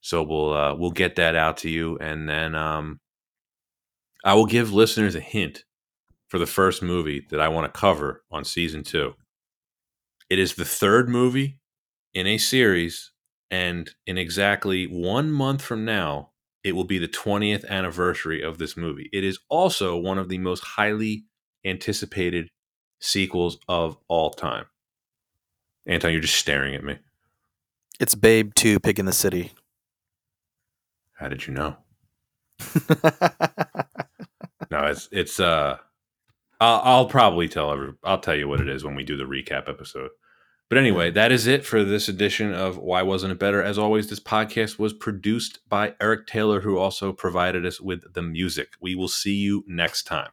S1: So we'll uh, we'll get that out to you, and then um, I will give listeners a hint for the first movie that I want to cover on season two. It is the third movie in a series, and in exactly one month from now, it will be the 20th anniversary of this movie. It is also one of the most highly anticipated sequels of all time. Anton, you're just staring at me.
S2: It's Babe 2 Pig in the City.
S1: How did you know? [LAUGHS] No, it's it's uh I'll, I'll probably tell every I'll tell you what it is when we do the recap episode. But anyway, that is it for this edition of Why Wasn't It Better? As always, this podcast was produced by Eric Taylor, who also provided us with the music. We will see you next time.